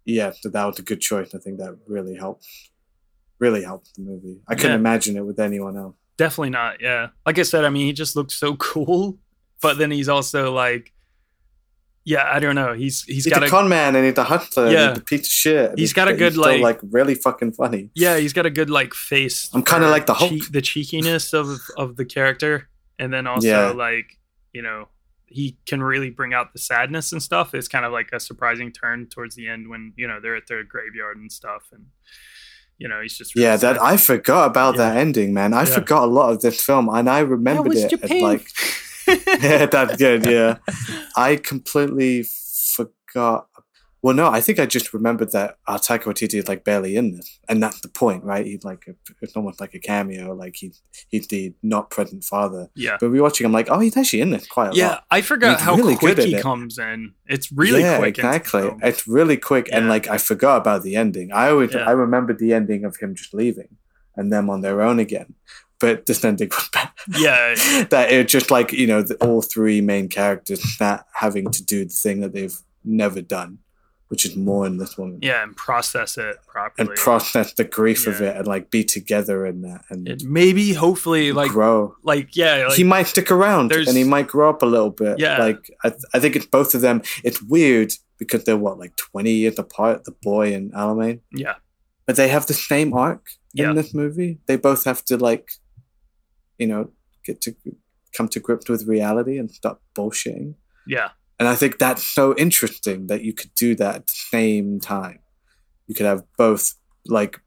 Yeah, so that was a good choice. I think that really helped. Really helped the movie. I couldn't Yeah. imagine it with anyone else. definitely not. Yeah, like I said, I mean, he just looked so cool, but then he's also like, yeah, I don't know. He's he's He's got a a con man and he's a hunter. Yeah. and he's a piece of shit. and He's got a good, still, like- like really fucking funny. yeah, he's got a good like face. I'm kinda like the Hulk. cheek- the cheekiness of of the character, and then also Yeah. like you know he can really bring out the sadness and stuff. It's kind of like a surprising turn towards the end when you know they're at their graveyard and stuff, and you know he's just really Yeah, that. I forgot about that ending, man. I Yeah. forgot a lot of this film, and I remembered it. Like, yeah, that's good. Yeah, I completely forgot. Well, no, I think I just remembered that uh, Taika Waititi is like barely in this, and that's the point, right? He's like a, it's almost like a cameo, like he he's the not present father. yeah. But rewatching, I'm like, oh, he's actually in this quite a Yeah, lot. Yeah, I forgot how really quick he comes in. It's really yeah, quick. exactly. It's really quick, and like I forgot about the ending. I always Yeah. I remembered the ending of him just leaving, and them on their own again. But this ending was bad. Yeah. that it just like you know the, all three main characters not having to do the thing that they've never done, which is mourn this woman Yeah, and process it properly. and process the grief of it and like be together in that and It maybe, hopefully, like, grow. like yeah, like, he might stick around and he might grow up a little bit. Yeah. Like I, th- I think it's both of them. It's weird because they're what like twenty years apart, the boy and Alamein, yeah, but they have the same arc Yeah. in this movie. They both have to like, you know, get to come to grips with reality and stop bullshitting. yeah, And I think that's so interesting that you could do that at the same time. You could have both like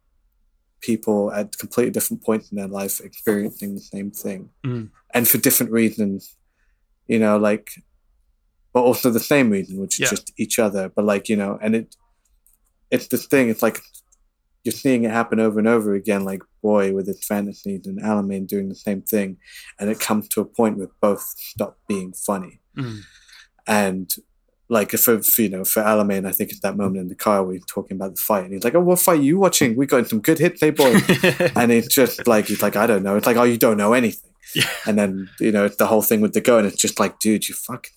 people at completely different points in their life experiencing the same thing. Mm. And for different reasons, you know, like but also the same reason, which is just each other. But like, you know, and it it's the thing, it's like you're seeing it happen over and over again, like Boy with his fantasies and Alamein doing the same thing. And it comes to a point where both stop being funny Mm. and like for, for you know for Alamein, I think at that moment in the car we are talking about the fight, and he's like, "Oh, what fight are you watching? We got some good hits, hey boy." and it's just like he's like, "I don't know." It's like, "Oh, you don't know anything." Yeah. And then you know it's the whole thing with the gun. It's just like, dude, you fucking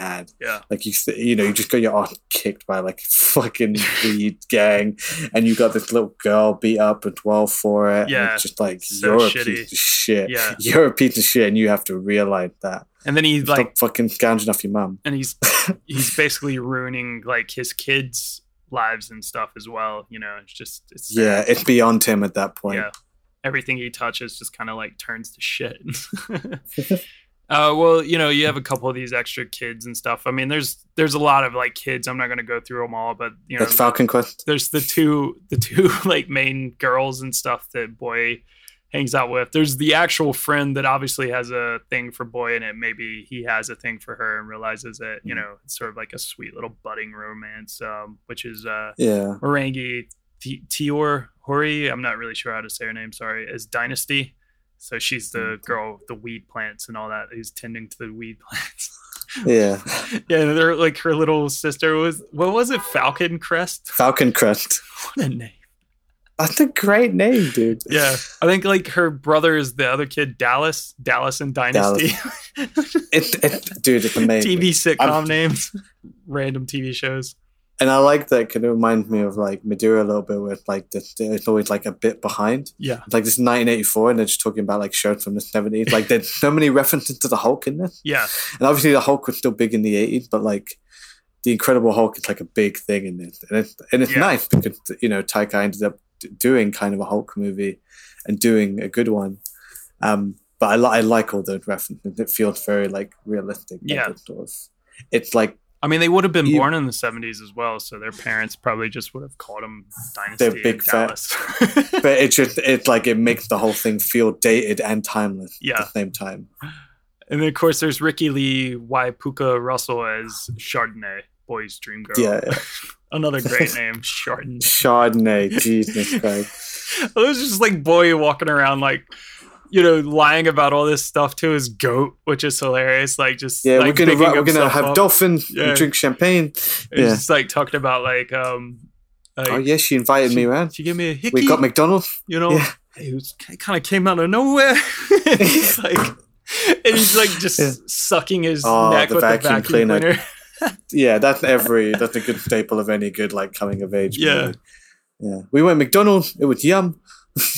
mad. yeah, Like you, you know, you just got your ass kicked by like fucking weed gang, and you got this little girl beat up and well for it. and Yeah, it's just like so you're a piece of shit. Yeah. You're a piece of shit, and you have to realize that. and then he's Stop like, fucking gouging off your mum. and he's he's basically ruining like his kids' lives and stuff as well. You know, it's just it's. Yeah, it's beyond him at that point. yeah everything he touches just kind of like turns to shit uh well you know you have a couple of these extra kids and stuff. I mean there's there's a lot of like kids. I'm not going to go through them all but you know That's Falcon Quest. there's the two the two like main girls and stuff that boy hangs out with. There's the actual friend that obviously has a thing for boy in it. Maybe he has a thing for her and realizes that you know it's sort of like a sweet little budding romance um which is uh Yeah. Morangi T- Tior Hori, I'm not really sure how to say her name, sorry, is Dynasty. So she's the mm. girl with the weed plants and all that who's tending to the weed plants. Yeah, yeah, they're like her little sister was what was it? Falcon Crest? Falcon Crest. What a name. That's a great name, dude. Yeah. I think like her brother is the other kid, Dallas. Dallas and Dynasty. It, it, dude, it's amazing. TV sitcom I'm- names. Random TV shows. And I like that because it reminds me of like Madeira a little bit, where like the, it's always like a bit behind. Yeah. Like this is 1984, and they're just talking about like shows from the 70s. Like there's so many references to the Hulk in this. Yeah. And obviously the Hulk was still big in the 80s, but like the Incredible Hulk is like a big thing in this, and it's and it's Yeah. nice because you know Taika ended up doing kind of a Hulk movie and doing a good one. Um, but I, li- I like all those references. It feels very like realistic. Yeah. it sort of- It's like I mean, they would have been You- born in the 70s as well, so their parents probably just would have called them Dynasty They're big Dallas. but it's just it's like it makes the whole thing feel dated and timeless Yeah. at the same time. and then, of course, there's Ricky Lee Waipuka Russell as Chardonnay, boy's dream girl. Yeah. Another great name, Chardonnay. Chardonnay, Jesus Christ. it was just like boy walking around like you know lying about all this stuff to his goat which is hilarious like just Yeah, like, we're gonna we're gonna have up. dolphins Yeah. and drink champagne. It's Yeah. just like talking about like um like, oh yeah, she invited me around. she gave me a hickey We got McDonald's. you know Yeah. it was kind of came out of nowhere he's like and he's like just Yeah. sucking his Oh, neck the with vacuum the vacuum cleaner. cleaner Yeah, that's every that's a good staple of any good like coming of age. Yeah. movie. Yeah. We went McDonald's, it was yum.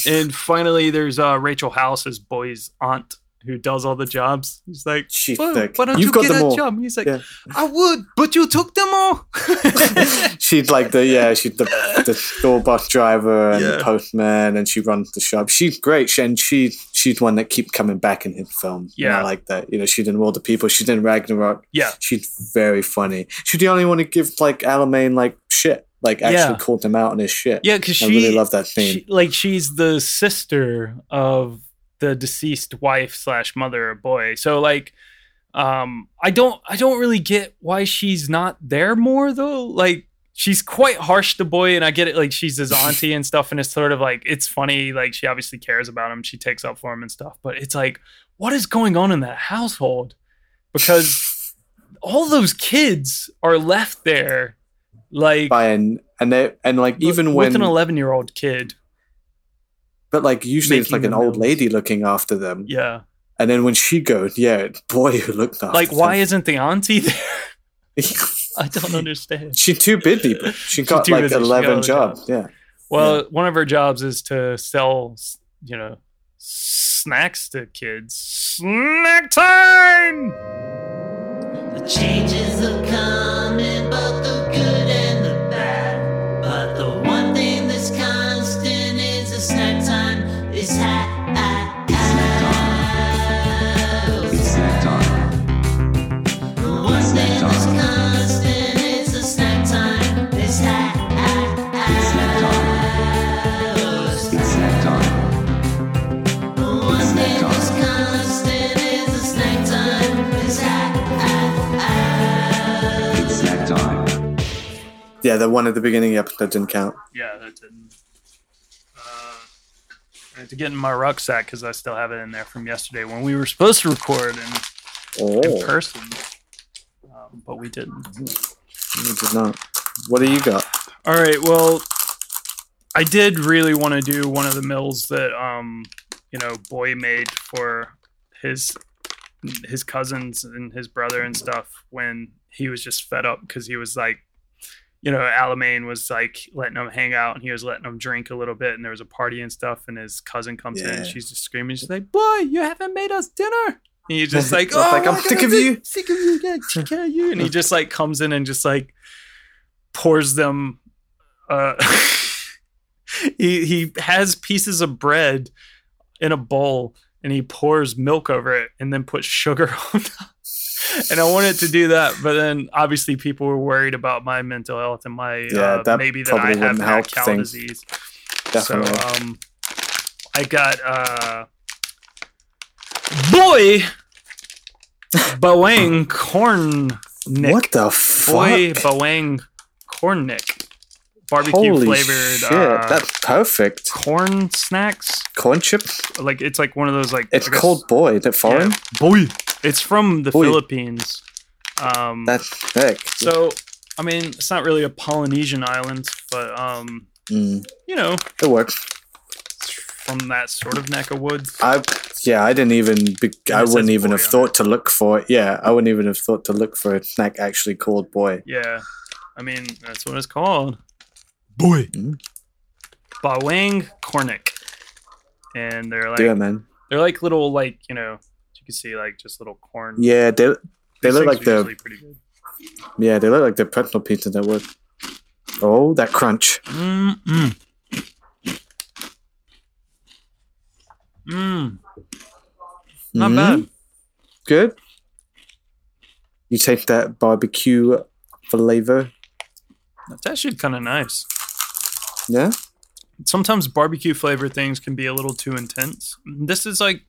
And finally there's uh rachel house as boy's aunt who does all the jobs he's like She's "Why- sick. why don't You've you get a all." job he's like Yeah. i would but you took them all she's like the yeah, she's the the store bus driver and Yeah. the postman, and she runs the shop. She's great, she, and she she's one that keeps coming back in his films. and Yeah. I like that. You know, she's in all the people. She's in Ragnarok. yeah She's very funny. She's the only one who gives like Alamein like shit, like actually Yeah. called him out on his shit. Yeah, because she really love that scene. she- like she's the sister of the deceased wife slash mother of boy. So like, um, I don't I don't really get why she's not there more though. Like she's quite harsh to boy, and I get it. Like she's his auntie and stuff, and it's sort of like it's funny. Like she obviously cares about him. She takes up for him and stuff. But it's like, what is going on in that household? Because all those kids are left there, like by an and they and like even with when an eleven year old kid. but like usually it's like an the old meals. lady looking after them. Yeah. And then when she goes, yeah, boy who looked after Like, why them. isn't the auntie there? I don't understand. She's too busy, but she got too like busy. She got eleven other jobs. Yeah. Well, one of her jobs is to sell, you know, snacks to kids. Snack time! The changes are coming, Yeah, the one at the beginning the episode didn't count. Yeah, that didn't. Uh, I have to get in my rucksack because I still have it in there from yesterday when we were supposed to record in, Oh, in person. Um, but we didn't. you did not. What do you got? All right. Well, I did really want to do one of the mills that um, you know, Boy made for his his cousins and his brother and stuff when he was just fed up because he was like, you know, Alamein was like letting him hang out and he was letting him drink a little bit and there was a party and stuff and his cousin comes in and she's just screaming, she's like, "Boy, you haven't made us dinner." And he's just like, "Oh, like, I'm sick of you." sick of you, yeah, sick of you." And he just like comes in and just like pours them uh he he has pieces of bread in a bowl and he pours milk over it and then puts sugar on top. And I wanted to do that, but then obviously people were worried about my mental health and my Yeah, uh, that maybe that I have help cow things. disease. Definitely. So um, I got uh, boy Boeing corn. What the fuck? Boy Boeing corn nick. Barbecue Holy flavored shit, uh, that's perfect. corn snacks. Corn chips. Like it's like one of those like It's guess- called boy. Is it foreign? Yeah, boy. It's from the Boy. Philippines. Um, That's thick. so I mean, it's not really a Polynesian island, but um, Mm, you know, it works. from that sort of neck of woods. I yeah, I didn't even. Be, I wouldn't even have on thought to look for it. Yeah, I wouldn't even have thought to look for a snack actually called boy. Yeah, I mean that's what it's called. Boy. Bawang Cornick, and they're like Do it, man. they're like little like you know you can see like just little corn. Yeah, they they These look like the pretty good. yeah they look like the pretzel pizza that would. Oh, that crunch. Mm mm. Mm. Not Mm, bad. Good. You take that barbecue flavor. That's actually kind of nice. Yeah. Sometimes barbecue flavor things can be a little too intense. This is like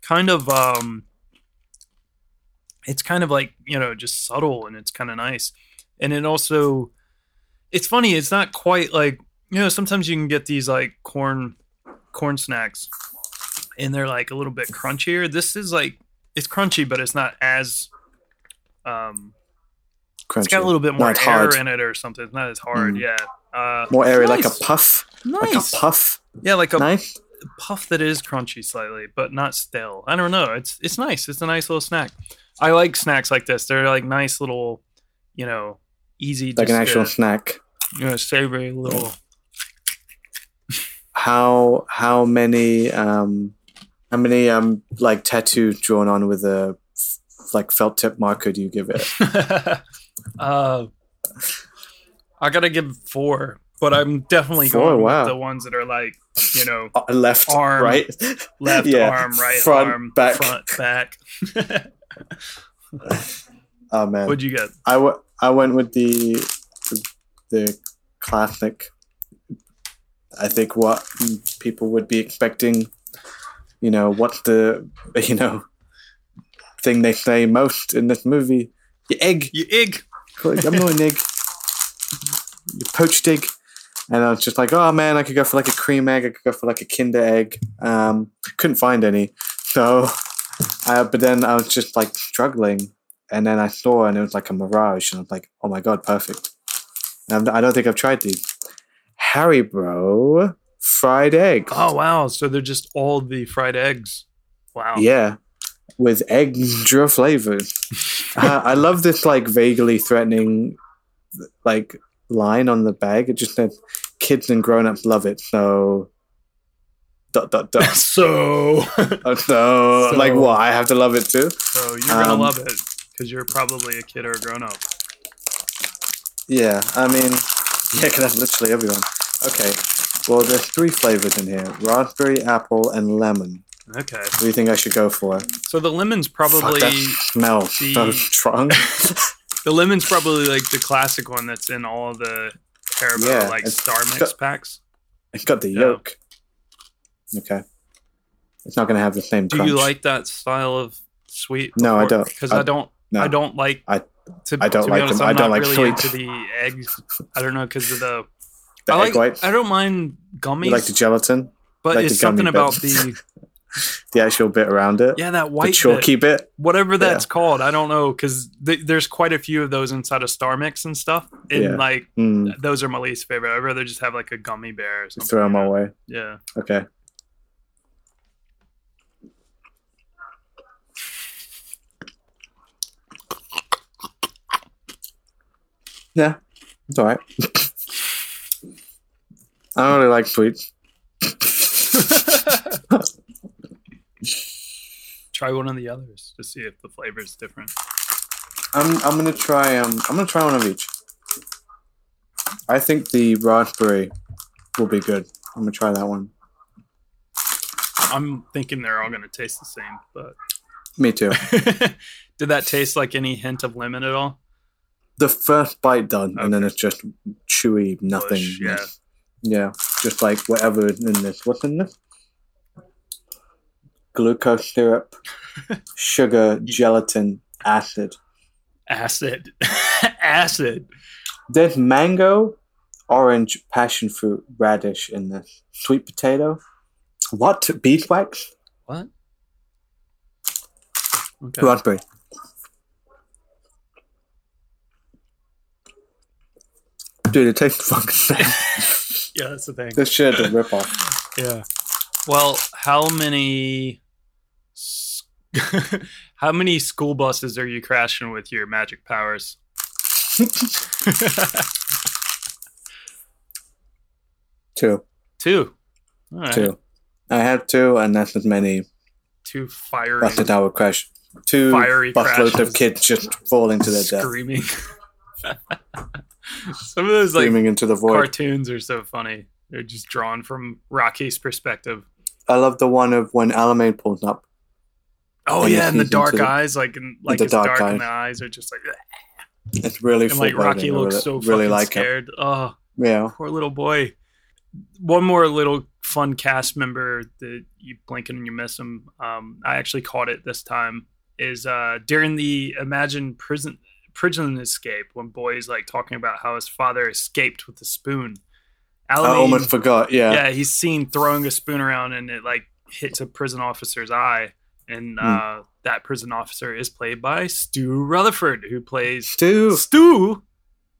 kind of um it's kind of like, you know, just subtle and it's kind of nice. And it also it's funny, it's not quite like, you know, sometimes you can get these like corn corn snacks and they're like a little bit crunchier. This is like it's crunchy but it's not as um Crunchy. it's got a little bit more air hard. in it or something. It's not as hard. Mm. Yeah. Uh, More airy, like a nice. puff. Like a puff. Yeah, like a Nice. puff that is crunchy slightly, but not stale. I don't know. It's it's nice. It's a nice little snack. I like snacks like this. They're like nice little, you know, easy. Like an actual to, snack. you know, savory little. How how many um how many um like tattoos drawn on with a f- like felt tip marker do you give it? uh, I gotta give four, but I'm definitely Four, going wow. with the ones that are like, you know, Uh, left, Arm, right, left Yeah. arm, right front, arm, back. front, back. Oh man, What'd you get? I, w- I went with the the classic. I think what people would be expecting. You know what's the you know thing they say most in this movie? Your egg. You egg. I'm not an egg. Poached egg. And I was just like, oh man, I could go for like a cream egg. I could go for like a Kinder egg. Um, couldn't find any. So, uh, but then I was just like struggling. And then I saw, and it was like a mirage. And I was like, oh my God, perfect. And I don't think I've tried these. Haribo fried egg. Oh wow! So they're just all the fried eggs. Wow. Yeah, with extra flavors. uh, I love this like vaguely threatening like line on the bag. It just said kids and grown-ups love it. So dot dot dot. So, Oh, so, like So- what? I have to love it too. so you're gonna Um, love it because you're probably a kid or a grown up. Yeah, I mean, yeah, because that's literally everyone. Okay, well, there's three flavors in here: raspberry, apple, and lemon. Okay. What do you think I should go for? So the lemon's Fuck, probably that smells so the- strong. The lemon's probably like the classic one that's in all the Haribo Yeah, like Star Mix got- packs. It's got the Yeah. yolk. Okay. It's not going to have the same Do crunch. you like that style of sweet? No, I don't. Because I- I, don't. no. I don't like. I- to, I don't to like honest. I don't like really sweets. into the eggs. I don't know because of the. the I egg like. whites? I don't mind gummies, You like the gelatin? but like it's something about the The actual bit around it? yeah that white bit. chalky bit? whatever that's called. I don't know because th- there's quite a few of those inside of Star Mix and stuff, and Yeah. like Mm, those are my least favorite. I'd rather just have like a gummy bear or something. throw them know? away. Yeah. Okay. Yeah, it's alright. I don't really like sweets. Try one of the others to see if the flavor is different. I'm I'm gonna try um I'm gonna try one of each. I think the raspberry will be good. I'm gonna try that one. I'm thinking they're all going to taste the same, but Me too. did that taste like any hint of lemon at all? the first bite done, and then it's just chewy nothing. Bush, yeah. yeah, just like whatever is in this. What's in this? Glucose syrup, sugar, gelatin, acid. Acid, acid. There's mango, orange passion fruit radish in the sweet potato. What beeswax? What? Okay. Raspberry. Dude, it tastes fucking same. Yeah, that's the thing. this shit is a ripoff. Yeah. Well, how many how many school buses are you crashing with your magic powers? Two. Two. All right. Two. I have two, and that's as many Two fiery that would crash. Two Fiery busloads of kids just falling to their death, screaming. Some of those like screaming into the void. cartoons are so funny. They're just drawn from Rocky's perspective. I love the one of when Alamein pulls up. Oh And yeah, and the dark into the- eyes, like in, like the it's dark, dark and the eyes. eyes are just like, It's really and like Rocky looks so really like scared. Oh. Yeah. poor little boy. One more little fun cast member that you blink and you miss him. Um, I actually caught it this time. Is uh, during the Imagine prison prison escape when boy's like talking about how his father escaped with a spoon. I almost forgot. Yeah. yeah, he's seen throwing a spoon around and it like hits a prison officer's eye. And Hmm. uh, that prison officer is played by Stu Rutherford, who plays Stu, Stu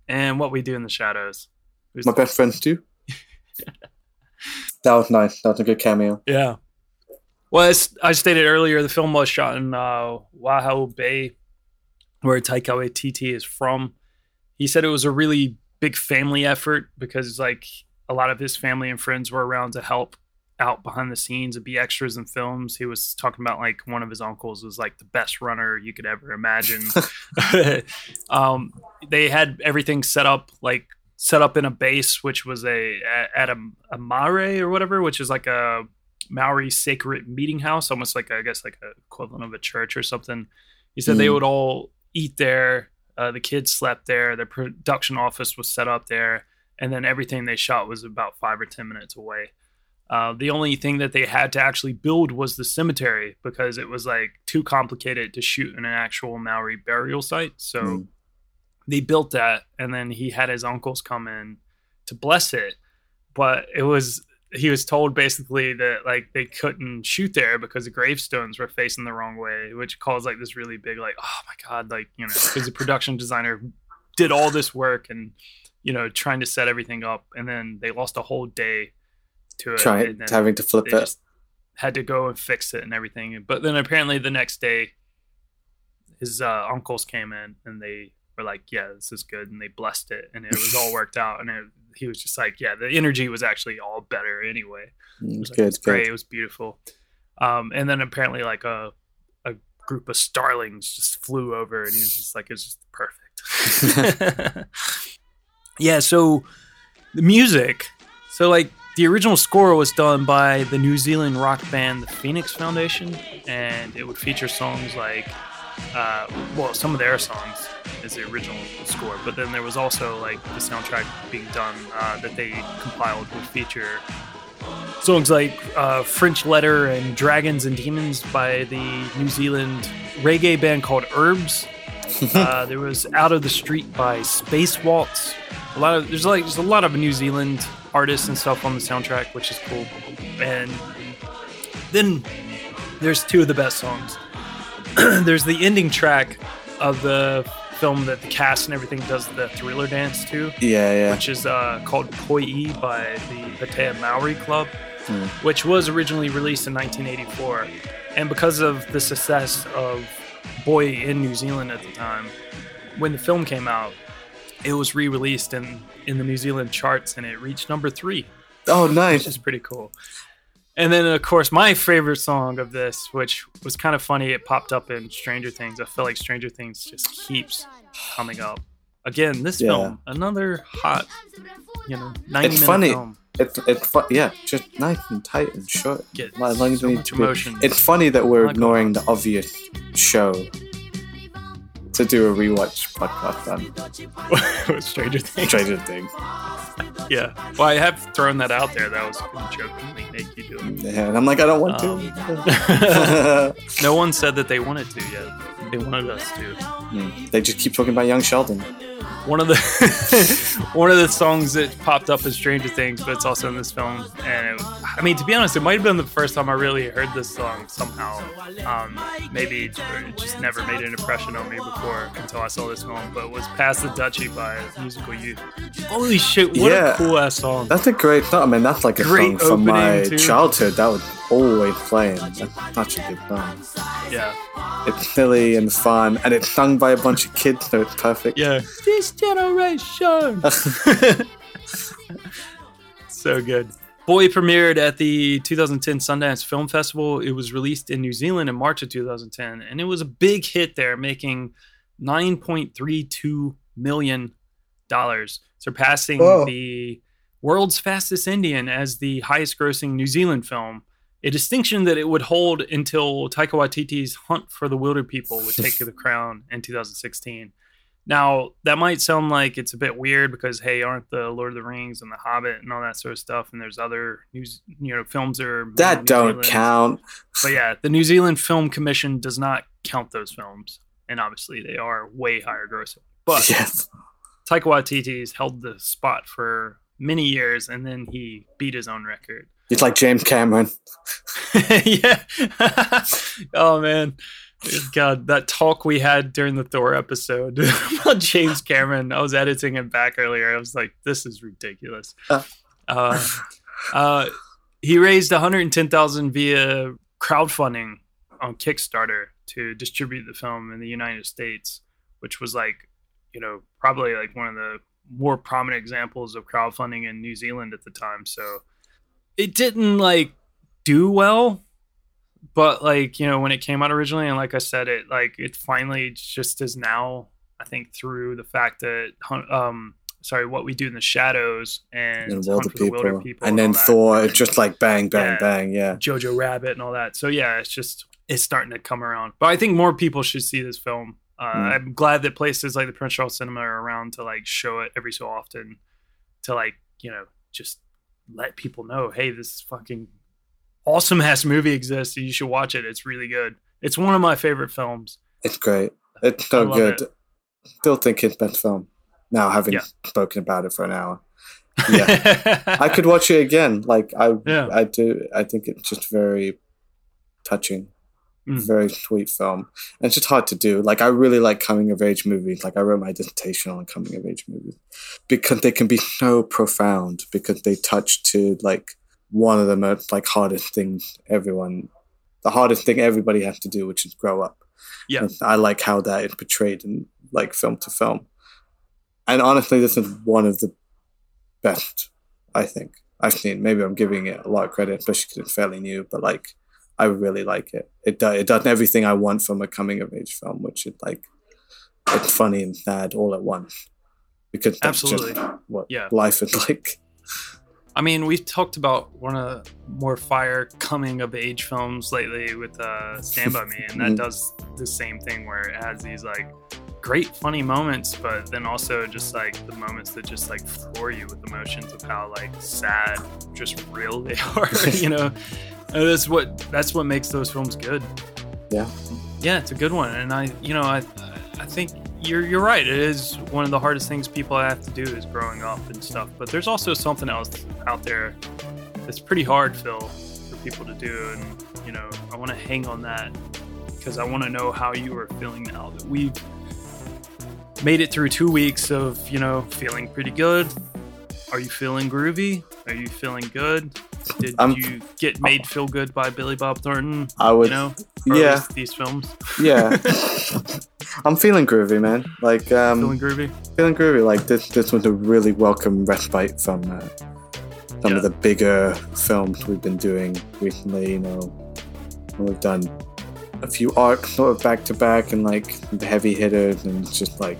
and What We Do in the Shadows. Who's- my best friend Stu. that was nice. That was a good cameo. Yeah. Well, as I stated earlier, the film was shot in uh, Waihau Bay, where Taika Waititi is from. He said it was a really big family effort because, it's like, a lot of his family and friends were around to help out behind the scenes and be extras in films. He was talking about like one of his uncles was like the best runner you could ever imagine. um, they had everything set up like set up in a base, which was a at a, a marae or whatever, which is like a Maori sacred meeting house, almost like I guess like a equivalent of a church or something. He said they Mm. would all eat there. Uh, the kids slept there. The production office was set up there, and then everything they shot was about five or ten minutes away. Uh, the only thing that they had to actually build was the cemetery because it was like too complicated to shoot in an actual Maori burial site. So Mm. they built that, and then he had his uncles come in to bless it. But it was he was told basically that like they couldn't shoot there because the gravestones were facing the wrong way, which caused like this really big like oh my god like you know because the production designer did all this work and you know trying to set everything up, and then they lost a whole day to it. Try and having to flip it. had to go and fix it and everything. But then apparently the next day, his uh, uncles came in and they were like, "Yeah, this is good," and they blessed it, and it was all worked out. And it, he was just like, "Yeah, the energy was actually all better anyway." It Mm, was, like, Good, it was great. good. It was beautiful. Um, and then apparently like a a group of starlings just flew over, and he was just like, "It's just perfect." yeah. So the music. So like the original score was done by the New Zealand rock band the Phoenix Foundation, and it would feature songs like, uh, well, some of their songs is the original score, but then there was also like the soundtrack being done uh, that they compiled would feature songs like uh, French Letter and Dragons and Demons by the New Zealand reggae band called Herbs. uh, there was Out of the Street by Space Waltz. A lot of there's like there's a lot of New Zealand artists and stuff on the soundtrack, which is cool. And then there's two of the best songs. there's the ending track of the film that the cast and everything does the thriller dance to Yeah, yeah. which is uh, called Koi by the Patea Maori Club, Hmm. which was originally released in 1984. And because of the success of Boy in New Zealand at the time, when the film came out, it was re-released in, in the New Zealand charts and it reached number three, Oh, which nice. is pretty cool. And then, of course, my favorite song of this, which was kind of funny, it popped up in Stranger Things. I feel like Stranger Things just keeps coming up. Again, this Yeah. film, another hot, you know, 90 It's minute funny. film. It's it's fu- yeah, just nice and tight and short. Get so much emotion. It's funny that we're ignoring the obvious show to do a rewatch podcast on Stranger Things. Stranger Things. Yeah. Well, I have thrown that out there. That was jokingly make you do it. Yeah, and I'm like, I don't want Um, to. no one said that they wanted to yet. They wanted us to. Hmm, they just keep talking about young Sheldon. One of the one of the songs that popped up in Stranger Things, but it's also in this film. And it, I mean, to be honest, it might have been the first time I really heard this song somehow. Um, maybe it just never made an impression on me before until I saw this film. But it was "Pass the Dutchie" by Musical Youth. Holy shit! What Yeah. a cool ass song. That's a great song. I mean, that's like a Great song from my too. childhood. That was always playing. That's such a good song. Yeah, It's silly and fun, and it's sung by a bunch of kids, so it's perfect. yeah. This generation. so good. Boy premiered at the 2010 Sundance Film Festival. It was released in New Zealand in March of 2010, and it was a big hit there, making 9.32 million dollars, surpassing Whoa. the world's fastest Indian as the highest-grossing New Zealand film. A distinction that it would hold until Taika Waititi's Hunt for the Wilderpeople would take the crown in 2016. Now, that might sound like it's a bit weird because hey, aren't the Lord of the Rings and the Hobbit and all that sort of stuff and there's other news, you know, films that are That don't Zealand. count. But yeah, the New Zealand Film Commission does not count those films, and obviously they are way higher grossing. But Yes. Taika Waititi's held the spot for many years, and then he beat his own record. It's like James Cameron. yeah. oh man. God, that talk we had during the Thor episode about James Cameron. I was editing it back earlier. I was like, this is ridiculous. Uh. Uh, uh, he raised 110,000 via crowdfunding on Kickstarter to distribute the film in the United States, which was like, you know, probably like one of the more prominent examples of crowdfunding in New Zealand at the time. So it didn't like do well, but like, you know, when it came out originally, and like I said, it like it finally just is now, I think, through the fact that um sorry, what we do in the shadows and, And Wilder the Wilderpeople. people And then that. Thor, it's just like bang, bang, Yeah. bang. Yeah. Jojo Rabbit and all that. So yeah, it's just it's starting to come around. But I think more people should see this film. Uh, Mm. I'm glad that places like the Prince Charles Cinema are around to like show it every so often, to like you know just let people know, hey, this is fucking awesome ass movie exists. and You should watch it. It's really good. It's one of my favorite films. It's great. It's so good. it. Still think it's best film. Now having Yeah. spoken about it for an hour. Yeah. I could watch it again. Like I Yeah. I do I think it's just very touching. Mm. Very sweet film. And it's just hard to do. Like I really like coming of age movies. Like I wrote my dissertation on coming of age movies. Because they can be so profound because they touch to like one of the most like hardest things everyone the hardest thing everybody has to do, which is grow up. Yeah. And I like how that is portrayed in like film to film. And honestly, this is one of the best, I think, I've seen. Maybe I'm giving it a lot of credit, especially because it's fairly new, but like, I really like it. It, do, it does everything I want from a coming of age film, which is like, it's funny and sad all at once. Because that's Absolutely. just what Yeah. life is like. I mean, we've talked about one of the more fire coming of age films lately with uh, Stand By Me, and that Mhm. does the same thing where it has these like great funny moments, but then also just like the moments that just like floor you with emotions of how like sad, just real they are, you know. And that's what that's what makes those films good. Yeah. Yeah, it's a good one, and I, you know, I, I think you're you're right. It is one of the hardest things people have to do is growing up and stuff. But there's also something else out there that's pretty hard, Fil, for people to do, and you know, I want to hang on that because I want to know how you are feeling now that we've made it through two weeks of you know feeling pretty good. Are you feeling groovy? Are you feeling good? Did I'm- you get made feel good by Billy Bob Thornton? I would, you know, yeah. these films. yeah. I'm feeling groovy, man. Like, um, feeling groovy. feeling groovy. Like this, this was a really welcome respite from uh, some Yeah. of the bigger films we've been doing recently. You know, we've done a few arcs sort of back to back and like the heavy hitters, and just like.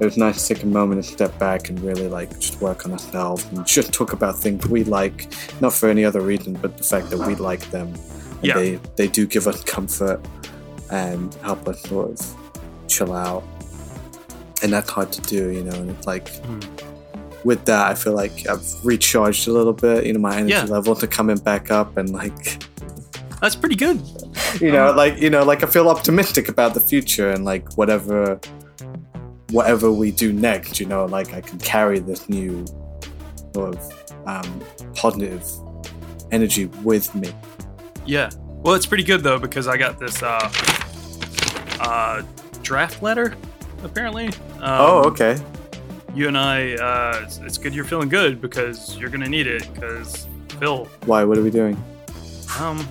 It was nice to take a moment to step back and really like just work on ourselves and just talk about things we like, not for any other reason, but the fact that we like them. And Yeah. They they do give us comfort and help us sort of chill out. And that's hard to do, you know, and it's like Hmm. with that I feel like I've recharged a little bit, you know, my energy Yeah. level to coming back up and like That's pretty good. you know, like you know, like I feel optimistic about the future and like whatever whatever we do next, you know, like I can carry this new sort of um, positive energy with me. Yeah. Well, it's pretty good though because I got this uh, uh, draft letter. Apparently. Um, oh, okay. You and I. Uh, it's, it's good you're feeling good because you're gonna need it. Because Fil, Why? What are we doing? um,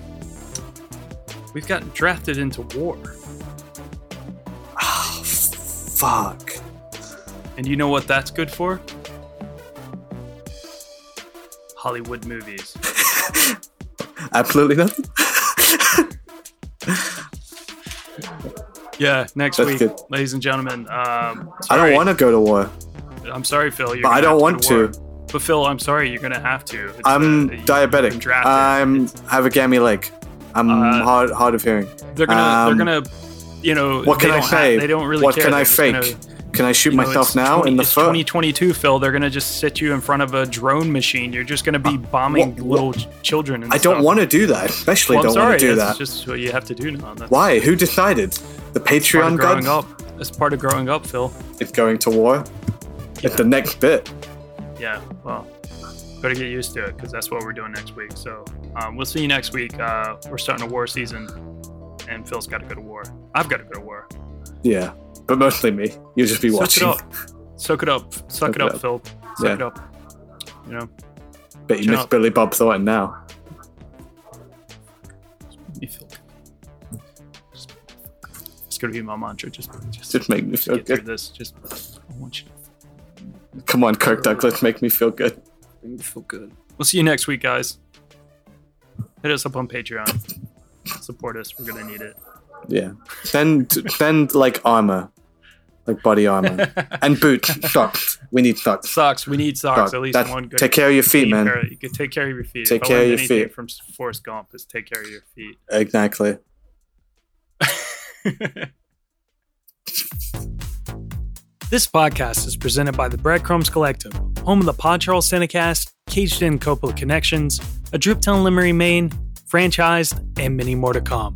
we've gotten drafted into war, fuck. and you know what that's good for? Hollywood movies. Absolutely nothing. Yeah, next That's week, good. ladies and gentlemen. Um, I don't want to go to war. I'm sorry, Fil. You're But I don't want go to. But Fil, I'm sorry. You're gonna have to. It's, I'm uh, you- diabetic. you've been drafted. I'm It's- have a gammy leg. I'm Uh, hard hard of hearing. they're gonna. um, they're gonna. You know. What can I say? they don't really what care. can They're I fake? gonna- can I shoot you know, myself now 20 in the it's foot? 2022, Fil. They're gonna just sit you in front of a drone machine. You're just gonna be bombing wha- little ch- children. I don't want to do that. Especially Well, don't want to do that. just what you have to do now. That's Why? Who decided? The Patreon growing up. That's part of growing up, Fil. It's going to war. It's the next bit. Yeah. Well, better get used to it because that's what we're doing next week. So um, we'll see you next week. Uh, we're starting a war season, and Fil's got to go to war. I've got to go to war. Yeah, but mostly me. You'll just be Soak watching. it up. Soak it up. Suck it up, Fil. Suck Yeah. it up. You know, Bet you Shut miss up. Billy Bob Thornton now. you feel good. Just- It's gonna be my mantra. Just, just, Just make me feel get through good. this. Just, I want you to Come on, Kirk Douglas, make me feel good. make me feel good. We'll see you next week, guys. Hit us up on Patreon. Support us. We're gonna need it. Yeah. Send send like armor, like body armor, and boots, socks. We need socks. Socks. We need socks. At least That's- one good. take care of your feet, man. pair- you can take care of your feet. Take If care of your feet. From Forrest Gump is take care of your feet. Exactly. This podcast is presented by the Breadcrumbs Collective, home of the Pod Charles Cinecast, Caged In Coppola Connections, A Driptown Limerick, Maine, Franchised, and many more to come.